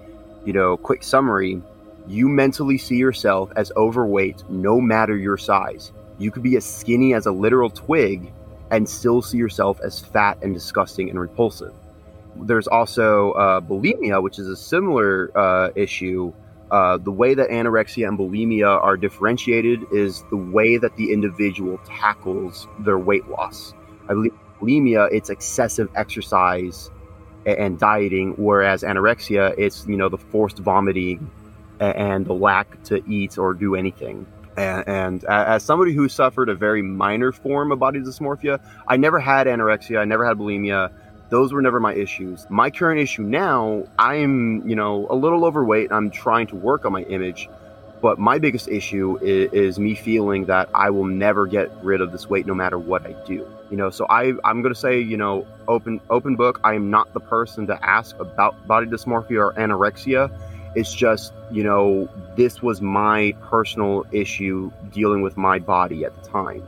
you know, quick summary. You mentally see yourself as overweight, no matter your size. You could be as skinny as a literal twig, and still see yourself as fat and disgusting and repulsive. There's also uh, bulimia, which is a similar uh, issue uh, the way that anorexia and bulimia are differentiated is the way that the individual tackles their weight loss. I believe bulimia, it's excessive exercise and, dieting, whereas anorexia, it's you know the forced vomiting and, and the lack to eat or do anything. And, and, as somebody who suffered a very minor form of body dysmorphia, I never had anorexia, I never had bulimia those were never my issues. My current issue now, I'm, you know, a little overweight. I'm trying to work on my image, but my biggest issue is, is, me feeling that I will never get rid of this weight no matter what I do. You know, so I I'm going to say, you know, open open book, I am not the person to ask about body dysmorphia or anorexia. It's just, you know, this was my personal issue dealing with my body at the time.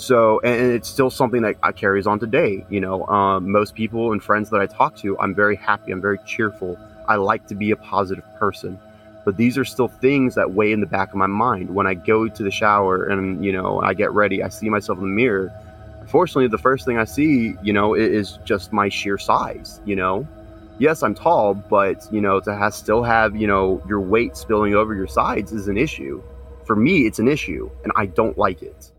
So, and it's still something that I carries on today. You know, um, most people and friends that I talk to, I'm very happy. I'm very cheerful. I like to be a positive person. But these are still things that weigh in the back of my mind. When I go to the shower and, you know, I get ready, I see myself in the mirror. Unfortunately, the first thing I see, you know, is just my sheer size, you know? Yes, I'm tall, but, you know, to have, still have, you know, your weight spilling over your sides is an issue. For me, it's an issue, and I don't like it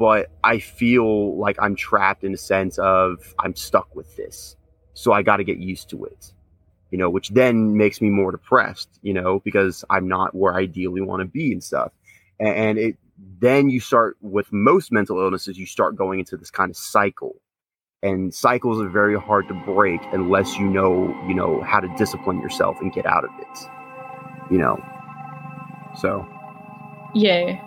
but I feel like I'm trapped in a sense of I'm stuck with this. So I got to get used to it, you know, which then makes me more depressed, you know, because I'm not where I ideally want to be and stuff. And it then you start with most mental illnesses, you start going into this kind of cycle. And cycles are very hard to break unless you know, you know, how to discipline yourself and get out of it. You know. So. Yeah.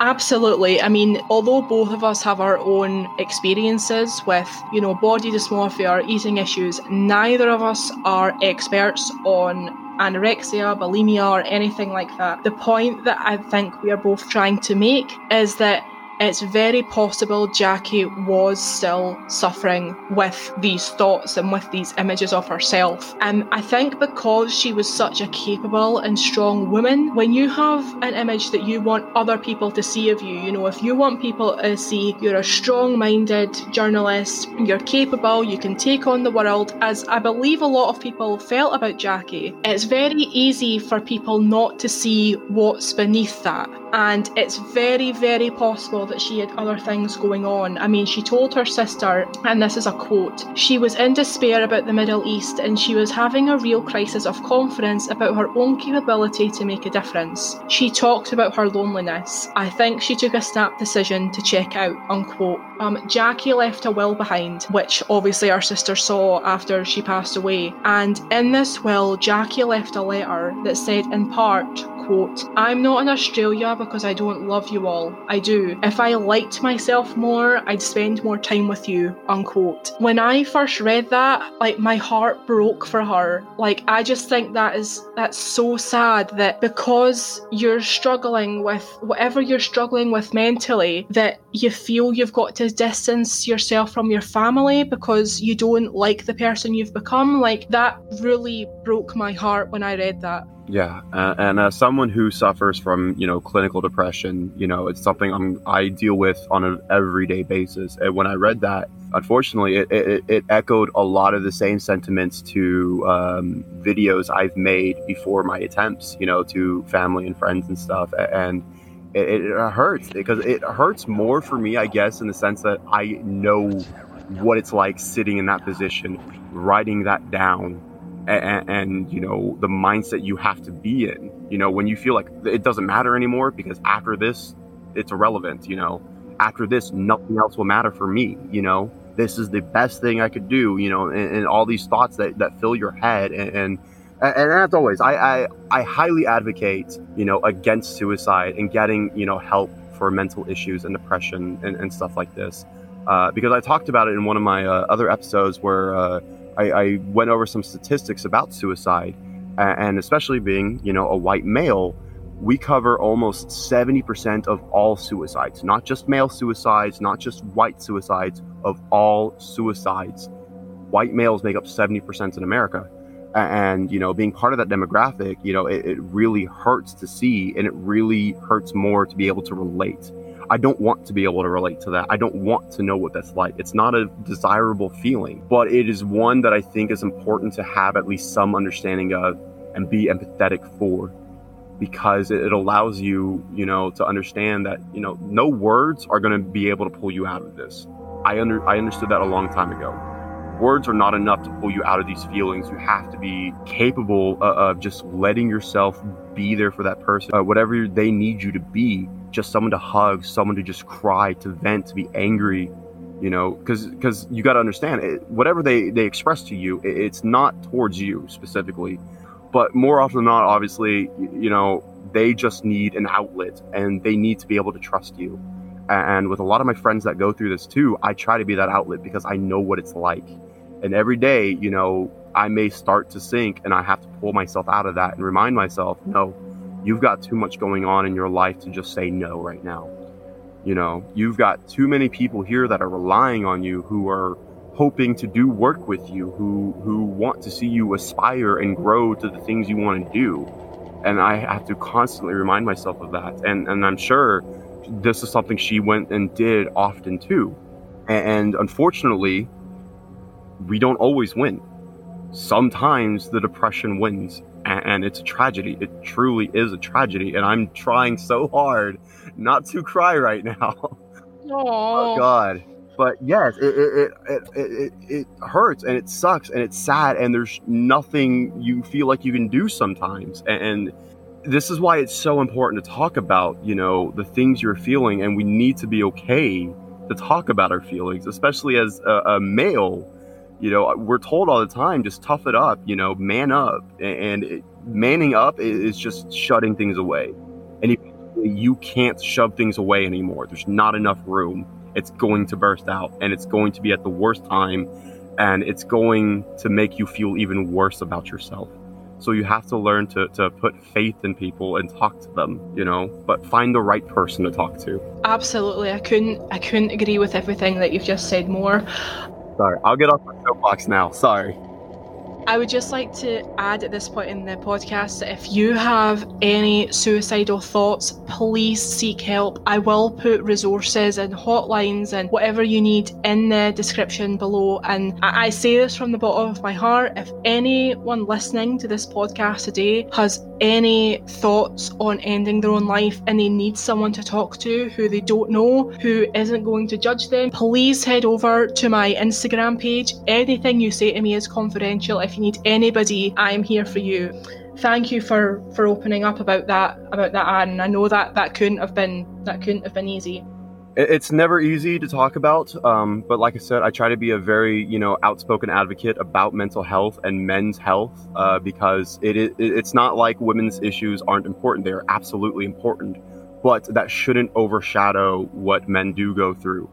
Absolutely. I mean, although both of us have our own experiences with, you know, body dysmorphia or eating issues, neither of us are experts on anorexia, bulimia, or anything like that. The point that I think we are both trying to make is that it's very possible Jacky was still suffering with these thoughts and with these images of herself. And I think because she was such a capable and strong woman, when you have an image that you want other people to see of you, you know, if you want people to see you're a strong minded journalist, you're capable, you can take on the world, as I believe a lot of people felt about Jacky, it's very easy for people not to see what's beneath that. And it's very, very possible that she had other things going on. I mean, she told her sister, and this is a quote, she was in despair about the Middle East and she was having a real crisis of confidence about her own capability to make a difference. She talked about her loneliness. I think she took a snap decision to check out, unquote. Um, Jacky left a will behind, which obviously our sister saw after she passed away. And in this will, Jacky left a letter that said, in part, quote, I'm not in Australia because I don't love you all. I do. If I liked myself more, I'd spend more time with you, unquote. When I first read that, like my heart broke for her. Like I just think that is that's so sad that because you're struggling with whatever you're struggling with mentally, that you feel you've got to distance yourself from your family because you don't like the person you've become. Like that really broke my heart when I read that. Yeah, uh, and as someone who suffers from you know clinical depression, you know it's something I'm, I deal with on an everyday basis. And when I read that, unfortunately, it, it, it echoed a lot of the same sentiments to um, videos I've made before my attempts, you know, to family and friends and stuff. And it, it hurts because it hurts more for me, I guess, in the sense that I know what it's like sitting in that position, writing that down and, and, you know the mindset you have to be in you know when you feel like it doesn't matter anymore because after this it's irrelevant you know after this nothing else will matter for me you know this is the best thing I could do, you know, and, and all these thoughts that, that fill your head. And, and, and as always, I, I, I highly advocate, you know, against suicide and getting, you know, help for mental issues and depression and, and stuff like this. Uh, because I talked about it in one of my uh, other episodes where uh, I, I, went over some statistics about suicide, and especially being, you know, a white male, we cover almost 70% of all suicides, not just male suicides, not just white suicides, of all suicides. White males make up 70% in America. And, you know, being part of that demographic, you know, it, it really hurts to see and it really hurts more to be able to relate. I don't want to be able to relate to that. I don't want to know what that's like. It's not a desirable feeling, but it is one that I think is important to have at least some understanding of and be empathetic for because it, allows you, you know, to understand that, you know, no words are going to be able to pull you out of this. I under I understood that a long time ago. Words are not enough to pull you out of these feelings. You have to be capable of, of just letting yourself be there for that person, uh, whatever they need you to be. Just someone to hug, someone to just cry, to vent, to be angry, you know because because you got to understand it, whatever they they express to you it, it's not towards you specifically but more often than not, obviously, you know, they just need an outlet and they need to be able to trust you. And with a lot of my friends that go through this too, I try to be that outlet because I know what it's like. And every day, you know, I may start to sink and I have to pull myself out of that and remind myself, no, you've got too much going on in your life to just say no right now. You know, you've got too many people here that are relying on you who are hoping to do work with you, who who want to see you aspire and grow to the things you want to do. And I have to constantly remind myself of that. And and I'm sure this is something she went and did often too. And unfortunately, we don't always win. Sometimes the depression wins, and it's a tragedy. It truly is a tragedy. And I'm trying so hard not to cry right now. Aww. <laughs> Oh God but yes, it it, it it, it hurts and it sucks and it's sad and there's nothing you feel like you can do sometimes. And this is why it's so important to talk about, you know, the things you're feeling, and we need to be okay to talk about our feelings, especially as a, a male. You know, we're told all the time, just tough it up, you know, man up, and it, manning up is just shutting things away, and you can't shove things away anymore. There's not enough room it's going to burst out and it's going to be at the worst time and it's going to make you feel even worse about yourself. So you have to learn to, to put faith in people and talk to them, you know, but find the right person to talk to. Absolutely. I couldn't I couldn't agree with everything that you've just said more. Sorry, I'll get off my soapbox now. Sorry. I would just like to add at this point in the podcast that if you have any suicidal thoughts, please seek help. I will put resources and hotlines and whatever you need in the description below. And I say this from the bottom of my heart. If anyone listening to this podcast today has any thoughts on ending their own life and they need someone to talk to who they don't know, who isn't going to judge them, please head over to my Instagram page. Anything you say to me is confidential. If you need anybody, I'm here for you. Thank you for for opening up about that about that, Aaron. I know that that couldn't have been that couldn't have been easy. It's never easy to talk about, um, but like I said, I try to be a very you know outspoken advocate about mental health and men's health uh, because it, it it's not like women's issues aren't important; they're absolutely important, but that shouldn't overshadow what men do go through.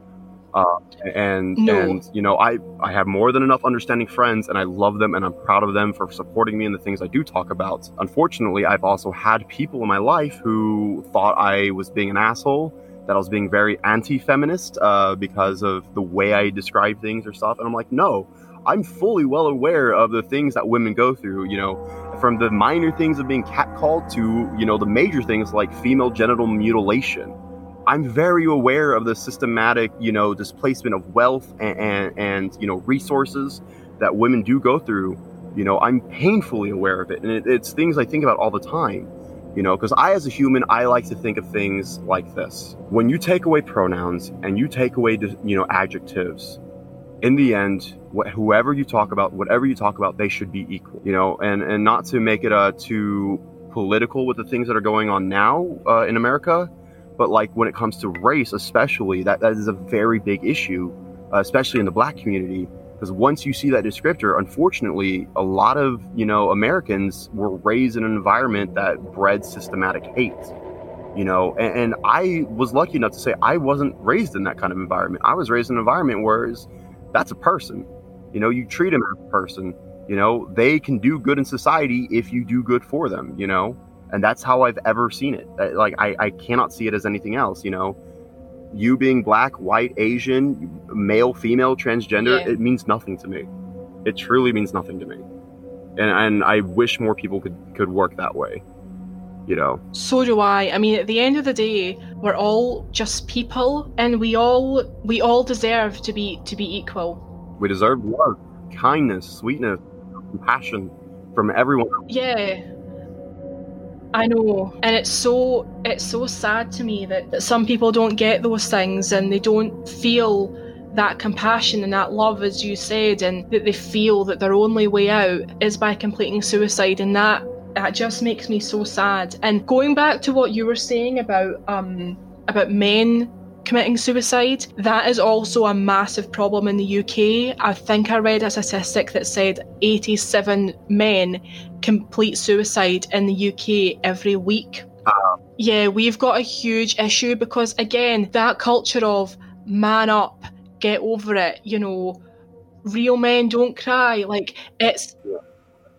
Uh, and no. and you know I I have more than enough understanding friends and I love them and I'm proud of them for supporting me in the things I do talk about. Unfortunately, I've also had people in my life who thought I was being an asshole, that I was being very anti-feminist uh, because of the way I describe things or stuff, and I'm like, no. I'm fully well aware of the things that women go through, you know, from the minor things of being catcalled to, you know, the major things like female genital mutilation I'm very aware of the systematic, you know, displacement of wealth and, and, and, you know resources that women do go through. You know, I'm painfully aware of it, and it, it's things I think about all the time. You know, because I, as a human, I like to think of things like this: when you take away pronouns and you take away, you know, adjectives, in the end, wh- whoever you talk about, whatever you talk about, they should be equal. You know, and and not to make it uh, too political with the things that are going on now uh, in America but like when it comes to race especially that that is a very big issue uh, especially in the black community. Because once you see that descriptor, unfortunately, a lot of you know Americans were raised in an environment that bred systematic hate. You know, and, and I was lucky enough to say I wasn't raised in that kind of environment. I was raised in an environment where that's a person. You know, you treat them as a person. You know, they can do good in society if you do good for them. You know, and that's how I've ever seen it. Like I, I cannot see it as anything else. You know, you being black, white, Asian, male, female, transgender, yeah. it means nothing to me. It truly means nothing to me. And and I wish more people could could work that way. You know. So do I. I mean, at the end of the day, we're all just people, and we all we all deserve to be to be equal. We deserve love, kindness, sweetness, compassion from everyone. Yeah. I know, and it's so it's so sad to me that, that some people don't get those things and they don't feel that compassion and that love, as you said, and that they feel that their only way out is by completing suicide, and that that just makes me so sad. And going back to what you were saying about um about men committing suicide. That is also a massive problem in the UK. I think I read a statistic that said 87 men complete suicide in the UK every week. Uh-huh. Yeah, we've got a huge issue because, again, that culture of man up, get over it, you know, real men don't cry. Like, it's. Yeah.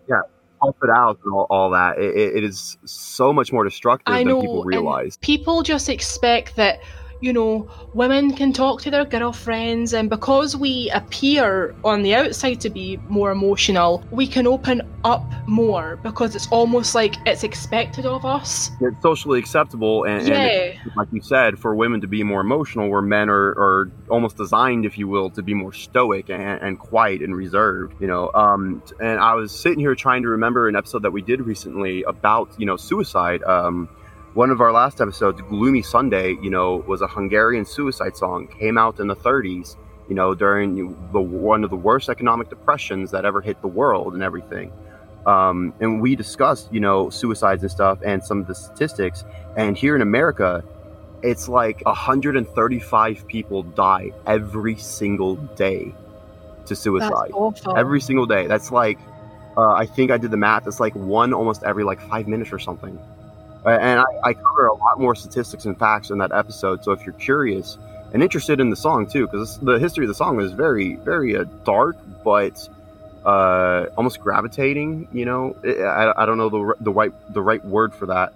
yeah pump it out and all, all that. It, it is so much more destructive know, than people realize. people just expect that you know, women can talk to their girlfriends, and because we appear on the outside to be more emotional, we can open up more because it's almost like it's expected of us. It's socially acceptable, and, yeah. and like you said, for women to be more emotional, where men are, are almost designed, if you will, to be more stoic and, and quiet and reserved. You know, um, and I was sitting here trying to remember an episode that we did recently about you know suicide. Um, one of our last episodes, Gloomy Sunday, you know, was a Hungarian suicide song, came out in the 30s, you know, during the one of the worst economic depressions that ever hit the world and everything. Um, and we discussed, you know, suicides and stuff and some of the statistics. And here in America, it's like 135 people die every single day to suicide. Every single day. That's like, uh, I think I did the math. It's like one almost every like five minutes or something. And I, I, cover a lot more statistics and facts in that episode. So if you're curious and interested in the song too, because the history of the song is very, very uh, dark, but uh, almost gravitating. You know, I, I don't know the the right the right word for that.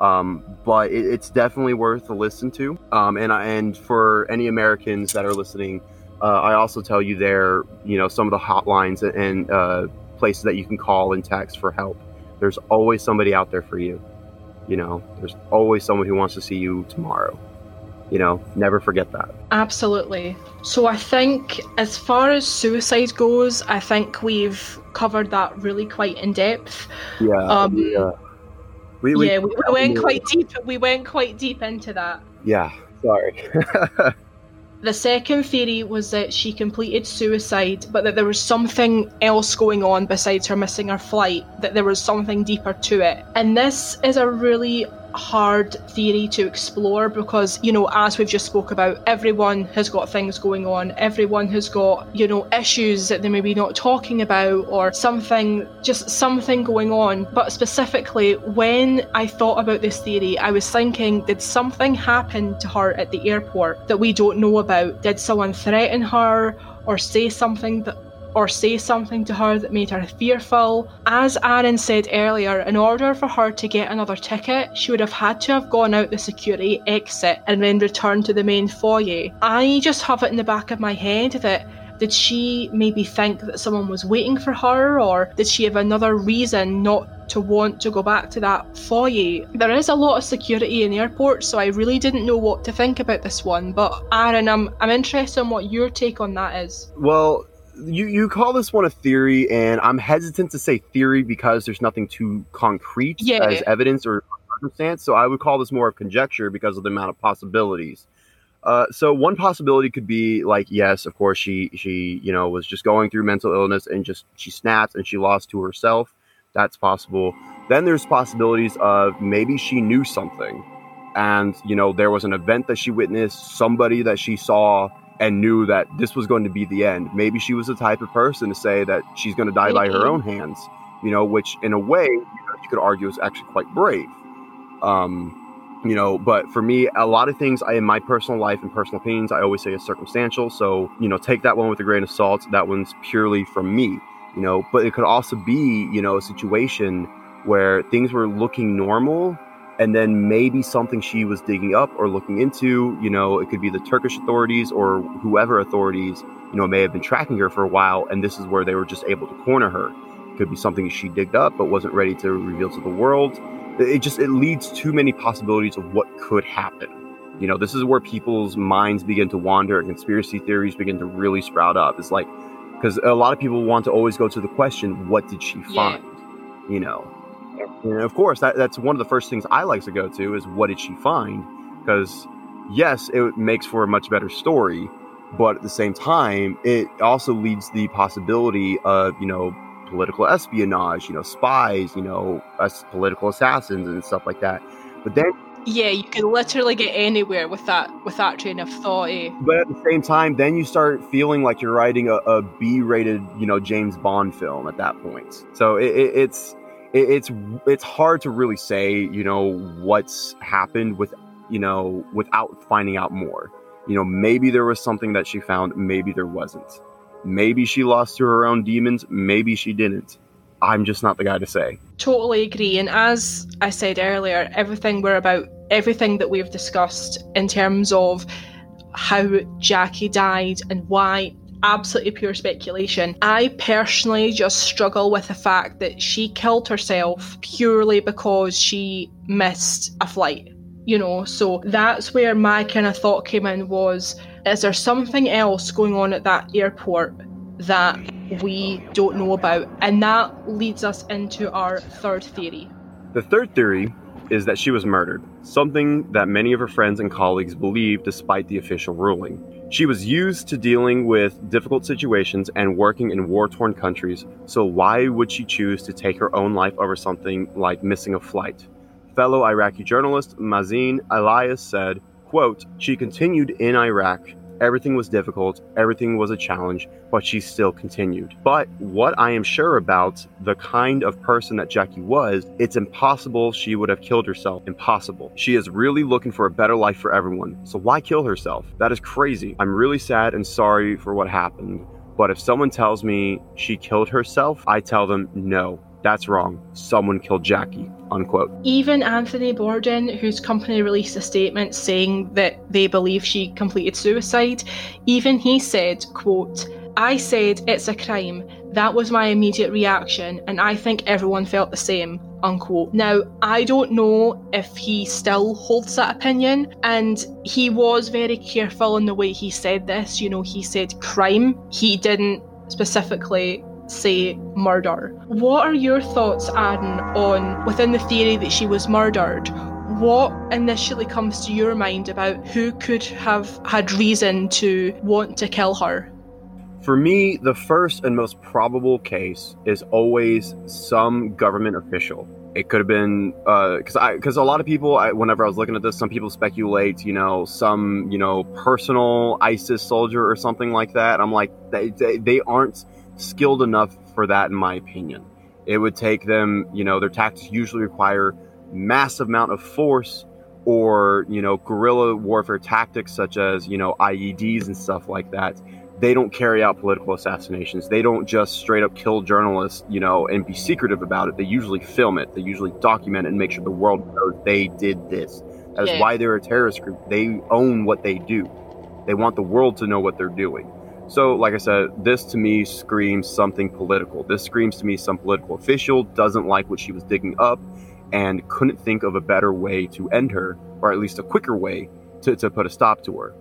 Um, but it, it's definitely worth a listen to. Um, and and for any Americans that are listening, uh, I also tell you there, you know, some of the hotlines and uh, places that you can call and text for help. There's always somebody out there for you. You know, there's always someone who wants to see you tomorrow. You know, never forget that. Absolutely. So I think as far as suicide goes, I think we've covered that really quite in depth. Yeah. Um, yeah. We, we, yeah, we, we went quite deep. We went quite deep into that. Yeah. Sorry. <laughs> The second theory was that she completed suicide, but that there was something else going on besides her missing her flight, that there was something deeper to it. And this is a really hard theory to explore because you know as we've just spoke about everyone has got things going on. Everyone has got you know issues that they may be not talking about or something just something going on. But specifically when i thought about this theory i was thinking did something happen to her at the airport that we don't know about? Did someone threaten her or say something that or say something to her that made her fearful. As Aaron said earlier, in order for her to get another ticket, she would have had to have gone out the security exit and then returned to the main foyer. I just have it in the back of my head that did she maybe think that someone was waiting for her, or did she have another reason not to want to go back to that foyer? There is a lot of security in airports, so I really didn't know what to think about this one. But Aaron, I'm I'm interested in what your take on that is. Well, you you call this one a theory, and I'm hesitant to say theory because there's nothing too concrete yeah. as evidence or circumstance. So I would call this more of conjecture because of the amount of possibilities. Uh, so one possibility could be like, yes, of course, she she you know was just going through mental illness and just she snapped and she lost to herself. That's possible. Then there's possibilities of maybe she knew something, and you know there was an event that she witnessed, somebody that she saw and knew that this was going to be the end. Maybe she was the type of person to say that she's going to die by her own hands, you know, which in a way you, know, you could argue is actually quite brave. Um, you know, but for me, a lot of things I, in my personal life and personal opinions, I always say is circumstantial. So, you know, take that one with a grain of salt. That one's purely from me, you know, but it could also be, you know, a situation where things were looking normal and then maybe something she was digging up or looking into you know it could be the turkish authorities or whoever authorities you know may have been tracking her for a while and this is where they were just able to corner her. It could be something she digged up but wasn't ready to reveal to the world. It just it leads too many possibilities of what could happen. You know this is where people's minds begin to wander and conspiracy theories begin to really sprout up. It's like because a lot of people want to always go to the question what did she find? Yeah. you know and of course, that, that's one of the first things I like to go to is what did she find? Because yes, it makes for a much better story, but at the same time, it also leads the possibility of you know political espionage, you know, spies, you know, us political assassins and stuff like that. But then yeah, you can literally get anywhere with that with that train of thought. Eh? But at the same time, then you start feeling like you're writing a, a B-rated, you know, James Bond film at that point. So it, it, it's it, it's it's hard to really say, you know, what's happened with, you know, without finding out more. You know, maybe there was something that she found, maybe there wasn't. Maybe she lost to her own demons, maybe she didn't. I'm just not the guy to say. Totally agree. And as I said earlier, everything we're about, everything that we've discussed in terms of how Jacky died and why absolutely pure speculation. I personally just struggle with the fact that she killed herself purely because she missed a flight. You know, so that's where my kind of thought came in was is there something else going on at that airport that we don't know about? And that leads us into our third theory. The third theory is that she was murdered, something that many of her friends and colleagues believe despite the official ruling. She was used to dealing with difficult situations and working in war torn countries, so why would she choose to take her own life over something like missing a flight? Fellow Iraqi journalist Mazin Elias said, quote, She continued in Iraq Everything was difficult, everything was a challenge, but she still continued. But what I am sure about the kind of person that Jacky was, it's impossible she would have killed herself. Impossible. She is really looking for a better life for everyone. So why kill herself? That is crazy. I'm really sad and sorry for what happened. But if someone tells me she killed herself, I tell them no. That's wrong. Someone killed Jacky. Unquote. Even Anthony Borden, whose company released a statement saying that they believe she completed suicide, even he said, quote, I said it's a crime. That was my immediate reaction, and I think everyone felt the same. Unquote. Now, I don't know if he still holds that opinion, and he was very careful in the way he said this. You know, he said crime. He didn't specifically say murder. What are your thoughts, Aaron, on within the theory that she was murdered? What initially comes to your mind about who could have had reason to want to kill her? For me, the first and most probable case is always some government official. It could have been because uh, I because a lot of people, I, whenever I was looking at this, some people speculate, you know, some you know personal ISIS soldier or something like that. I'm like, they, they, they aren't skilled enough for that, in my opinion. It would take them, you know, their tactics usually require massive amount of force or, you know, guerrilla warfare tactics such as, you know, IEDs and stuff like that. They don't carry out political assassinations. They don't just straight up kill journalists, you know, and be secretive about it. They usually film it. They usually document it and make sure the world knows they did this. That's yeah. why they're a terrorist group. They own what they do. They want the world to know what they're doing. So, like I said, this to me screams something political. This screams to me some political official doesn't like what she was digging up and couldn't think of a better way to end her, or at least a quicker way to, to put a stop to her.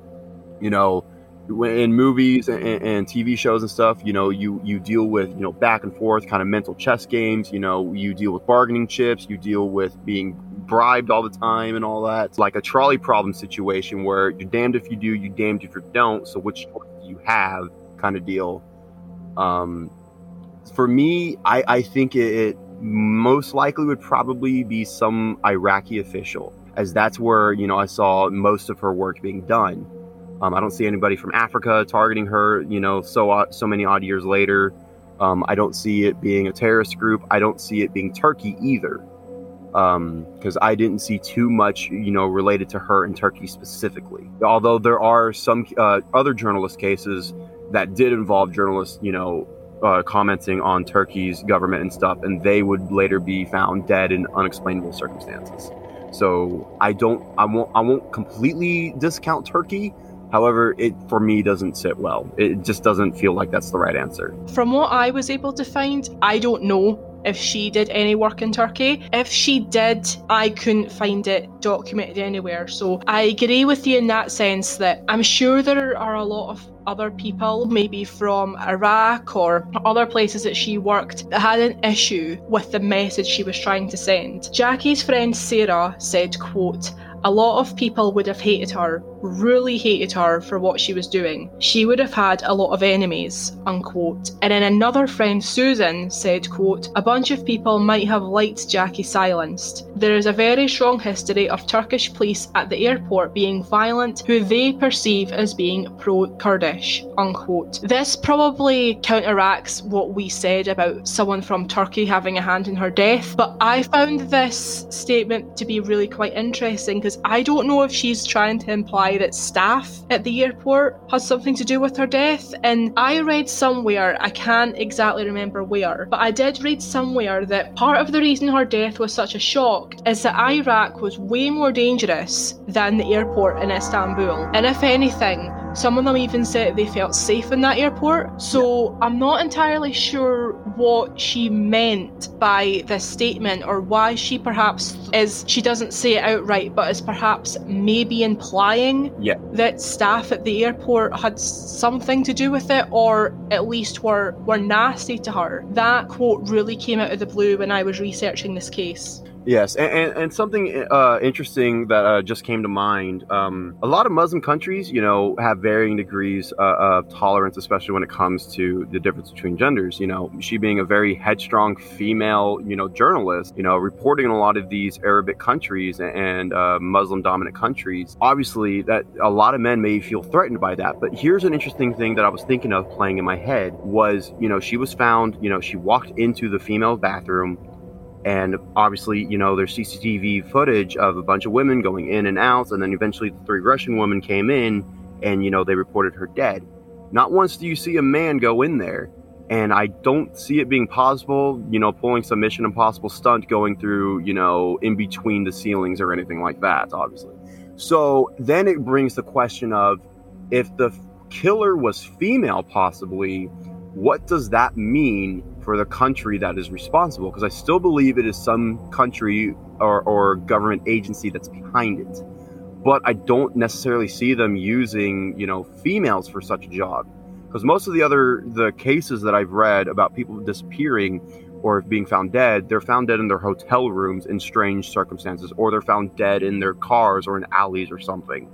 You know, in movies and, and, TV shows and stuff, you know, you you deal with you know back and forth kind of mental chess games. You know, you deal with bargaining chips, you deal with being bribed all the time and all that. It's like a trolley problem situation where you're damned if you do, you're damned if you don't. So which you have kind of deal. Um, for me, I, I think it, most likely would probably be some Iraqi official, as that's where you know I saw most of her work being done. Um, I don't see anybody from Africa targeting her. You know, so so many odd years later. Um, I don't see it being a terrorist group. I don't see it being Turkey either, because um, I didn't see too much, you know, related to her in Turkey specifically. Although there are some uh, other journalist cases that did involve journalists, you know, uh, commenting on Turkey's government and stuff, and they would later be found dead in unexplainable circumstances. So I don't, I won't, I won't completely discount Turkey. However, it for me doesn't sit well. It just doesn't feel like that's the right answer. From what I was able to find, I don't know if she did any work in Turkey. If she did, I couldn't find it documented anywhere. So I agree with you in that sense that I'm sure there are a lot of other people, maybe from Iraq or other places that she worked, that had an issue with the message she was trying to send. Jacky's friend Sarah said, quote, a lot of people would have hated her, really hated her for what she was doing. She would have had a lot of enemies, unquote. And then another friend, Susan, said, quote, a bunch of people might have liked Jacky silenced. There is a very strong history of Turkish police at the airport being violent who they perceive as being pro-Kurdish, unquote. This probably counteracts what we said about someone from Turkey having a hand in her death, but I found this statement to be really quite interesting because I don't know if she's trying to imply that staff at the airport has something to do with her death. And I read somewhere, I can't exactly remember where, but I did read somewhere that part of the reason her death was such a shock is that Iraq was way more dangerous than the airport in Istanbul. And if anything, some of them even said they felt safe in that airport. So I'm not entirely sure what she meant by this statement or why she perhaps is, she doesn't say it outright, but is perhaps maybe implying yeah. that staff at the airport had something to do with it or at least were, were nasty to her. That quote really came out of the blue when I was researching this case. Yes, and, and, and something uh, interesting that uh, just came to mind. Um, a lot of Muslim countries, you know, have varying degrees uh, of tolerance, especially when it comes to the difference between genders. You know, she being a very headstrong female, you know, journalist, you know, reporting in a lot of these Arabic countries and uh, Muslim-dominant countries. Obviously, that a lot of men may feel threatened by that. But here's an interesting thing that I was thinking of playing in my head was, you know, she was found, you know, she walked into the female bathroom and obviously, you know, there's CCTV footage of a bunch of women going in and out. And then eventually the three Russian women came in and, you know, they reported her dead. Not once do you see a man go in there. And I don't see it being possible, you know, pulling some Mission Impossible stunt going through, you know, in between the ceilings or anything like that, obviously. So then it brings the question of if the killer was female, possibly, what does that mean for the country that is responsible because I still believe it is some country or, or government agency that's behind it. But I don't necessarily see them using, you know, females for such a job. Because most of the other the cases that I've read about people disappearing or being found dead, they're found dead in their hotel rooms in strange circumstances, or they're found dead in their cars or in alleys or something.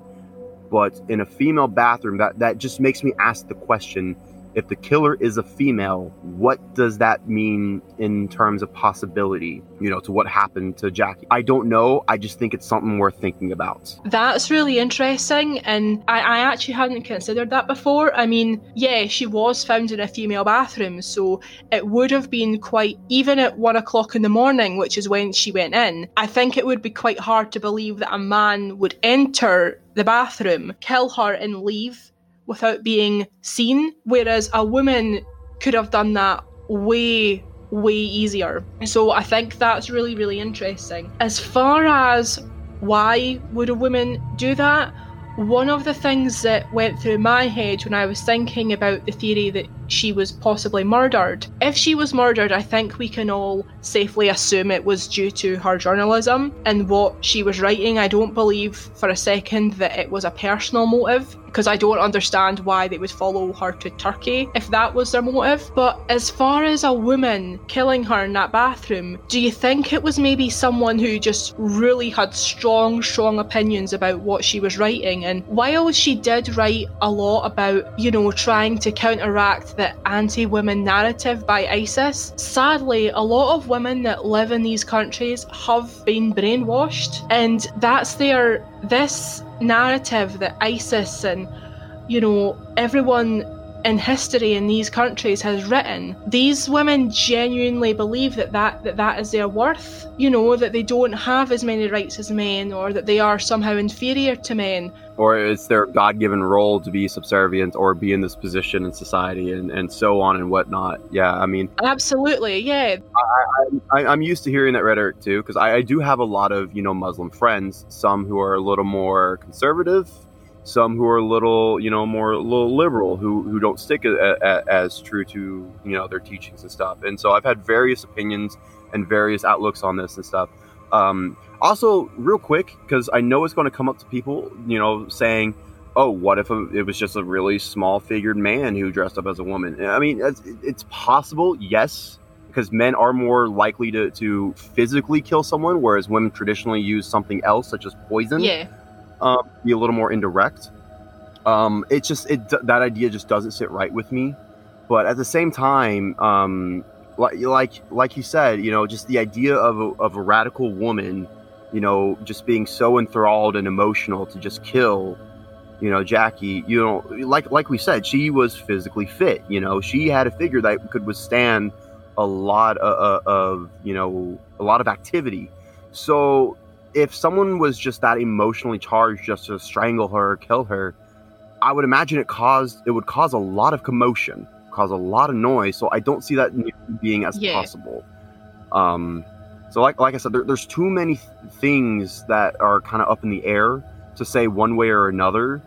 But in a female bathroom, that, that just makes me ask the question if the killer is a female, what does that mean in terms of possibility, you know, to what happened to Jacky? I don't know. I just think it's something worth thinking about. That's really interesting. And I, I actually hadn't considered that before. I mean, yeah, she was found in a female bathroom. So it would have been quite, even at one o'clock in the morning, which is when she went in, I think it would be quite hard to believe that a man would enter the bathroom, kill her, and leave without being seen, whereas a woman could have done that way, way easier. So I think that's really, really interesting. As far as why would a woman do that? One of the things that went through my head when I was thinking about the theory that she was possibly murdered. If she was murdered, I think we can all safely assume it was due to her journalism and what she was writing. I don't believe for a second that it was a personal motive because I don't understand why they would follow her to Turkey if that was their motive. But as far as a woman killing her in that bathroom, do you think it was maybe someone who just really had strong, strong opinions about what she was writing? And while she did write a lot about, you know, trying to counteract the anti women narrative by ISIS, sadly, a lot of women that live in these countries have been brainwashed, and that's their this narrative that ISIS and you know, everyone in history in these countries has written these women genuinely believe that that, that that is their worth. You know that they don't have as many rights as men or that they are somehow inferior to men. Or it's their god-given role to be subservient or be in this position in society and, and so on and whatnot. Yeah i mean absolutely yeah. I, I, am used to hearing that rhetoric too because I, I do have a lot of you know muslim friends some who are a little more conservative some who are a little, you know, more a little liberal, who who don't stick a, a, as true to you know their teachings and stuff. And so I've had various opinions and various outlooks on this and stuff. Um, also, real quick, because I know it's going to come up to people, you know, saying, "Oh, what if a, it was just a really small-figured man who dressed up as a woman?" I mean, it's, it's possible, yes, because men are more likely to to physically kill someone, whereas women traditionally use something else, such as poison. Yeah um, be a little more indirect. Um, it just it that idea just doesn't sit right with me. But at the same time, um, like like like you said, you know, just the idea of a, of a radical woman, you know, just being so enthralled and emotional to just kill, you know, Jacky. You know, like like we said, she was physically fit. You know, she had a figure that could withstand a lot of, of you know a lot of activity. So if someone was just that emotionally charged just to strangle her or kill her, I would imagine it caused it would cause a lot of commotion, cause a lot of noise. So I don't see that being as yeah. possible. Um, so like like I said, there, there's too many th- things that are kind of up in the air to say one way or another.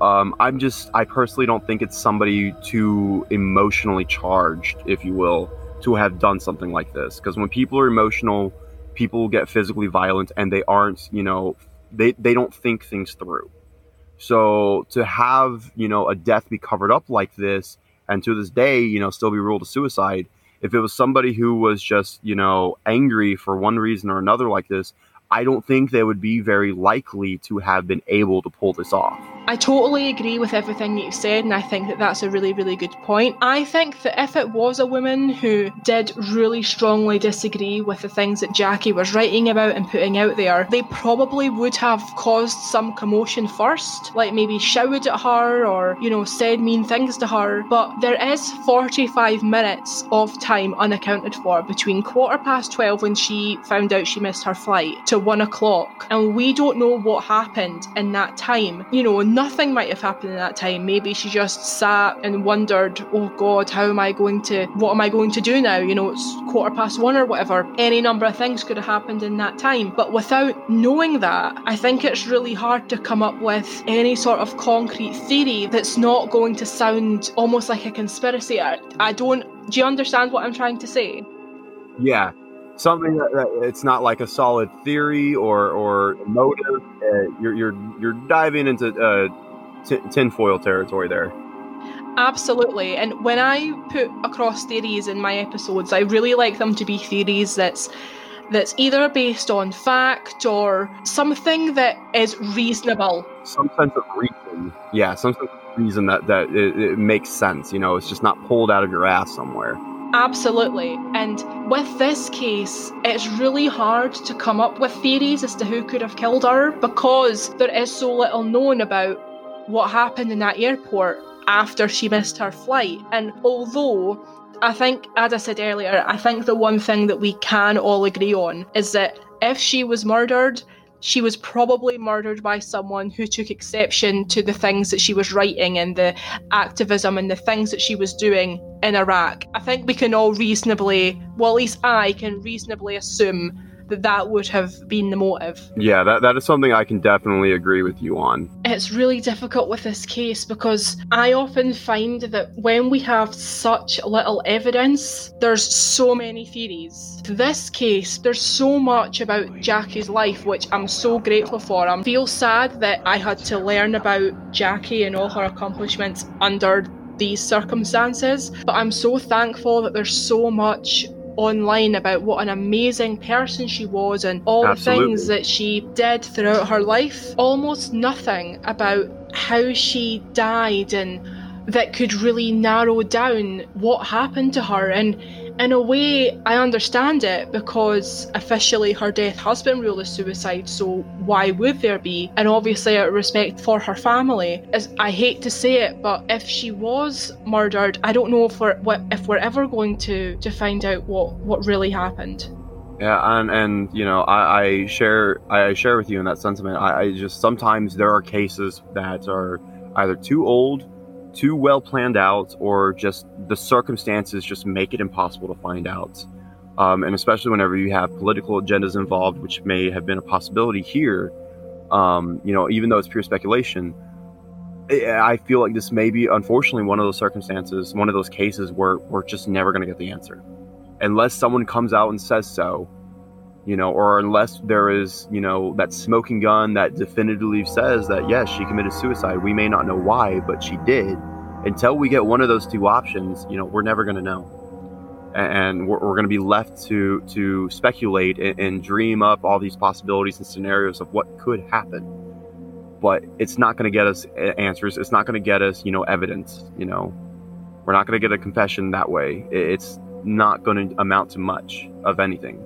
Um, I'm just I personally don't think it's somebody too emotionally charged, if you will, to have done something like this. Because when people are emotional people get physically violent and they aren't, you know, they, they don't think things through. So to have, you know, a death be covered up like this and to this day, you know, still be ruled a suicide, if it was somebody who was just, you know, angry for one reason or another like this, I don't think they would be very likely to have been able to pull this off. I totally agree with everything you've said, and I think that that's a really, really good point. I think that if it was a woman who did really strongly disagree with the things that Jacky was writing about and putting out there, they probably would have caused some commotion first, like maybe shouted at her or, you know, said mean things to her. But there is 45 minutes of time unaccounted for between quarter past 12 when she found out she missed her flight to one o'clock, and we don't know what happened in that time. You know, nothing might have happened in that time. Maybe she just sat and wondered, oh God, how am I going to, what am I going to do now? You know, it's quarter past one or whatever. Any number of things could have happened in that time. But without knowing that, I think it's really hard to come up with any sort of concrete theory that's not going to sound almost like a conspiracy. I, I don't, do you understand what I'm trying to say? Yeah, something that, that, it's not like a solid theory or or motive. Uh, you're you're you're diving into uh, t- tinfoil territory there. Absolutely, and when I put across theories in my episodes, I really like them to be theories that's that's either based on fact or something that is reasonable. Some sense of reason, yeah, some sense of reason that that it, it makes sense. You know, it's just not pulled out of your ass somewhere. Absolutely. And with this case, it's really hard to come up with theories as to who could have killed her because there is so little known about what happened in that airport after she missed her flight. And although I think, as I said earlier, I think the one thing that we can all agree on is that if she was murdered, she was probably murdered by someone who took exception to the things that she was writing and the activism and the things that she was doing in Iraq. I think we can all reasonably, well, at least I can reasonably assume that that would have been the motive. Yeah, that, that is something I can definitely agree with you on. It's really difficult with this case because I often find that when we have such little evidence, there's so many theories. This case, there's so much about Jacky's life, which I'm so grateful for. I feel sad that I had to learn about Jacky and all her accomplishments under these circumstances, but I'm so thankful that there's so much online about what an amazing person she was and all Absolutely. the things that she did throughout her life. Almost nothing about how she died and that could really narrow down what happened to her. And In a way, I understand it because officially her death has been ruled as suicide, so why would there be? And obviously, out of respect for her family, as I hate to say it, but if she was murdered, I don't know if we're if we're ever going to to find out what what really happened. Yeah, and and you know, I, I share I share with you in that sentiment. I, I just sometimes there are cases that are either too old, too well planned out, or just the circumstances just make it impossible to find out. Um, and especially whenever you have political agendas involved, which may have been a possibility here. Um, you know, even though it's pure speculation, I feel like this may be, unfortunately, one of those circumstances, one of those cases where we're just never going to get the answer unless someone comes out and says so, you know, or unless there is, you know, that smoking gun that definitively says that yes, she committed suicide. We may not know why, but she did. Until we get one of those two options, you know, we're never going to know, and we're, we're going to be left to to speculate and, and dream up all these possibilities and scenarios of what could happen. But it's not going to get us eh, answers. It's not going to get us, you know, evidence. You know, we're not going to get a confession that way. It's not going to amount to much of anything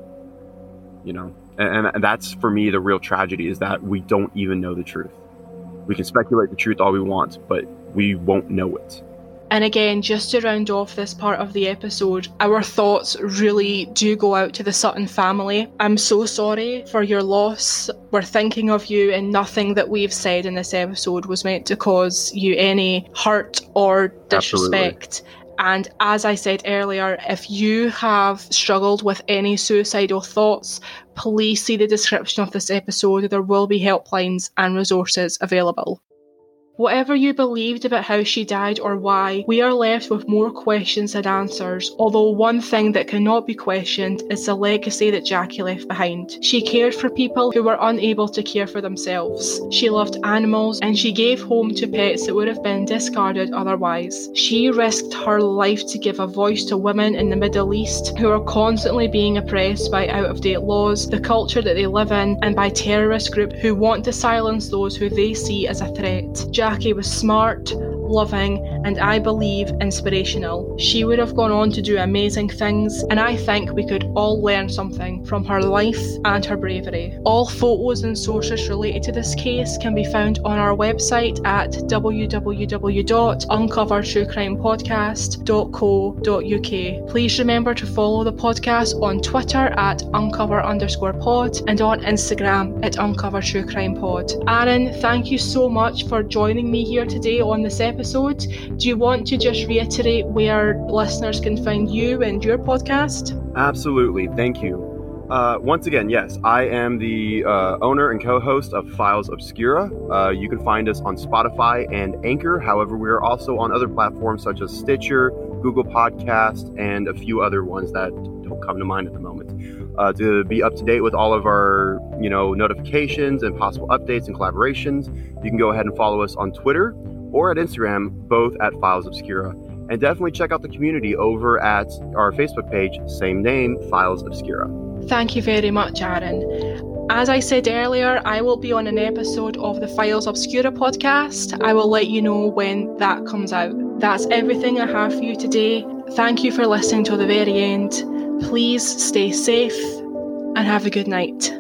you know and, and, that's for me the real tragedy is that we don't even know the truth we can speculate the truth all we want but we won't know it and again, just to round off this part of the episode, our thoughts really do go out to the Sutton family. I'm so sorry for your loss. We're thinking of you, and nothing that we've said in this episode was meant to cause you any hurt or disrespect. Absolutely. And as I said earlier, if you have struggled with any suicidal thoughts, please see the description of this episode. There will be helplines and resources available. Whatever you believed about how she died or why, we are left with more questions than answers. Although one thing that cannot be questioned is the legacy that Jacky left behind. She cared for people who were unable to care for themselves. She loved animals and she gave home to pets that would have been discarded otherwise. She risked her life to give a voice to women in the Middle East who are constantly being oppressed by out of date laws, the culture that they live in, and by terrorist groups who want to silence those who they see as a threat. Jacky was smart, loving, and I believe inspirational. She would have gone on to do amazing things, and I think we could all learn something from her life and her bravery. All photos and sources related to this case can be found on our website at www.uncovertruecrimepodcast.co.uk. Please remember to follow the podcast on Twitter at uncover underscore pod and on Instagram at uncover true crime pod. Aaron, thank you so much for joining me here today on this episode Do you want to just reiterate where listeners can find you and your podcast? Absolutely. Thank you. Uh, once again, yes, I am the uh, owner and co host of Files Obscura. Uh, you can find us on Spotify and Anchor. However, we are also on other platforms such as Stitcher, Google Podcast, and a few other ones that don't come to mind at the moment. Uh, to be up to date with all of our, you know, notifications and possible updates and collaborations, you can go ahead and follow us on Twitter or at Instagram, both at Files Obscura. And definitely check out the community over at our Facebook page, same name, Files Obscura. Thank you very much, Aaron. As I said earlier, I will be on an episode of the Files Obscura podcast. I will let you know when that comes out. That's everything I have for you today. Thank you for listening to the very end. Please stay safe and have a good night.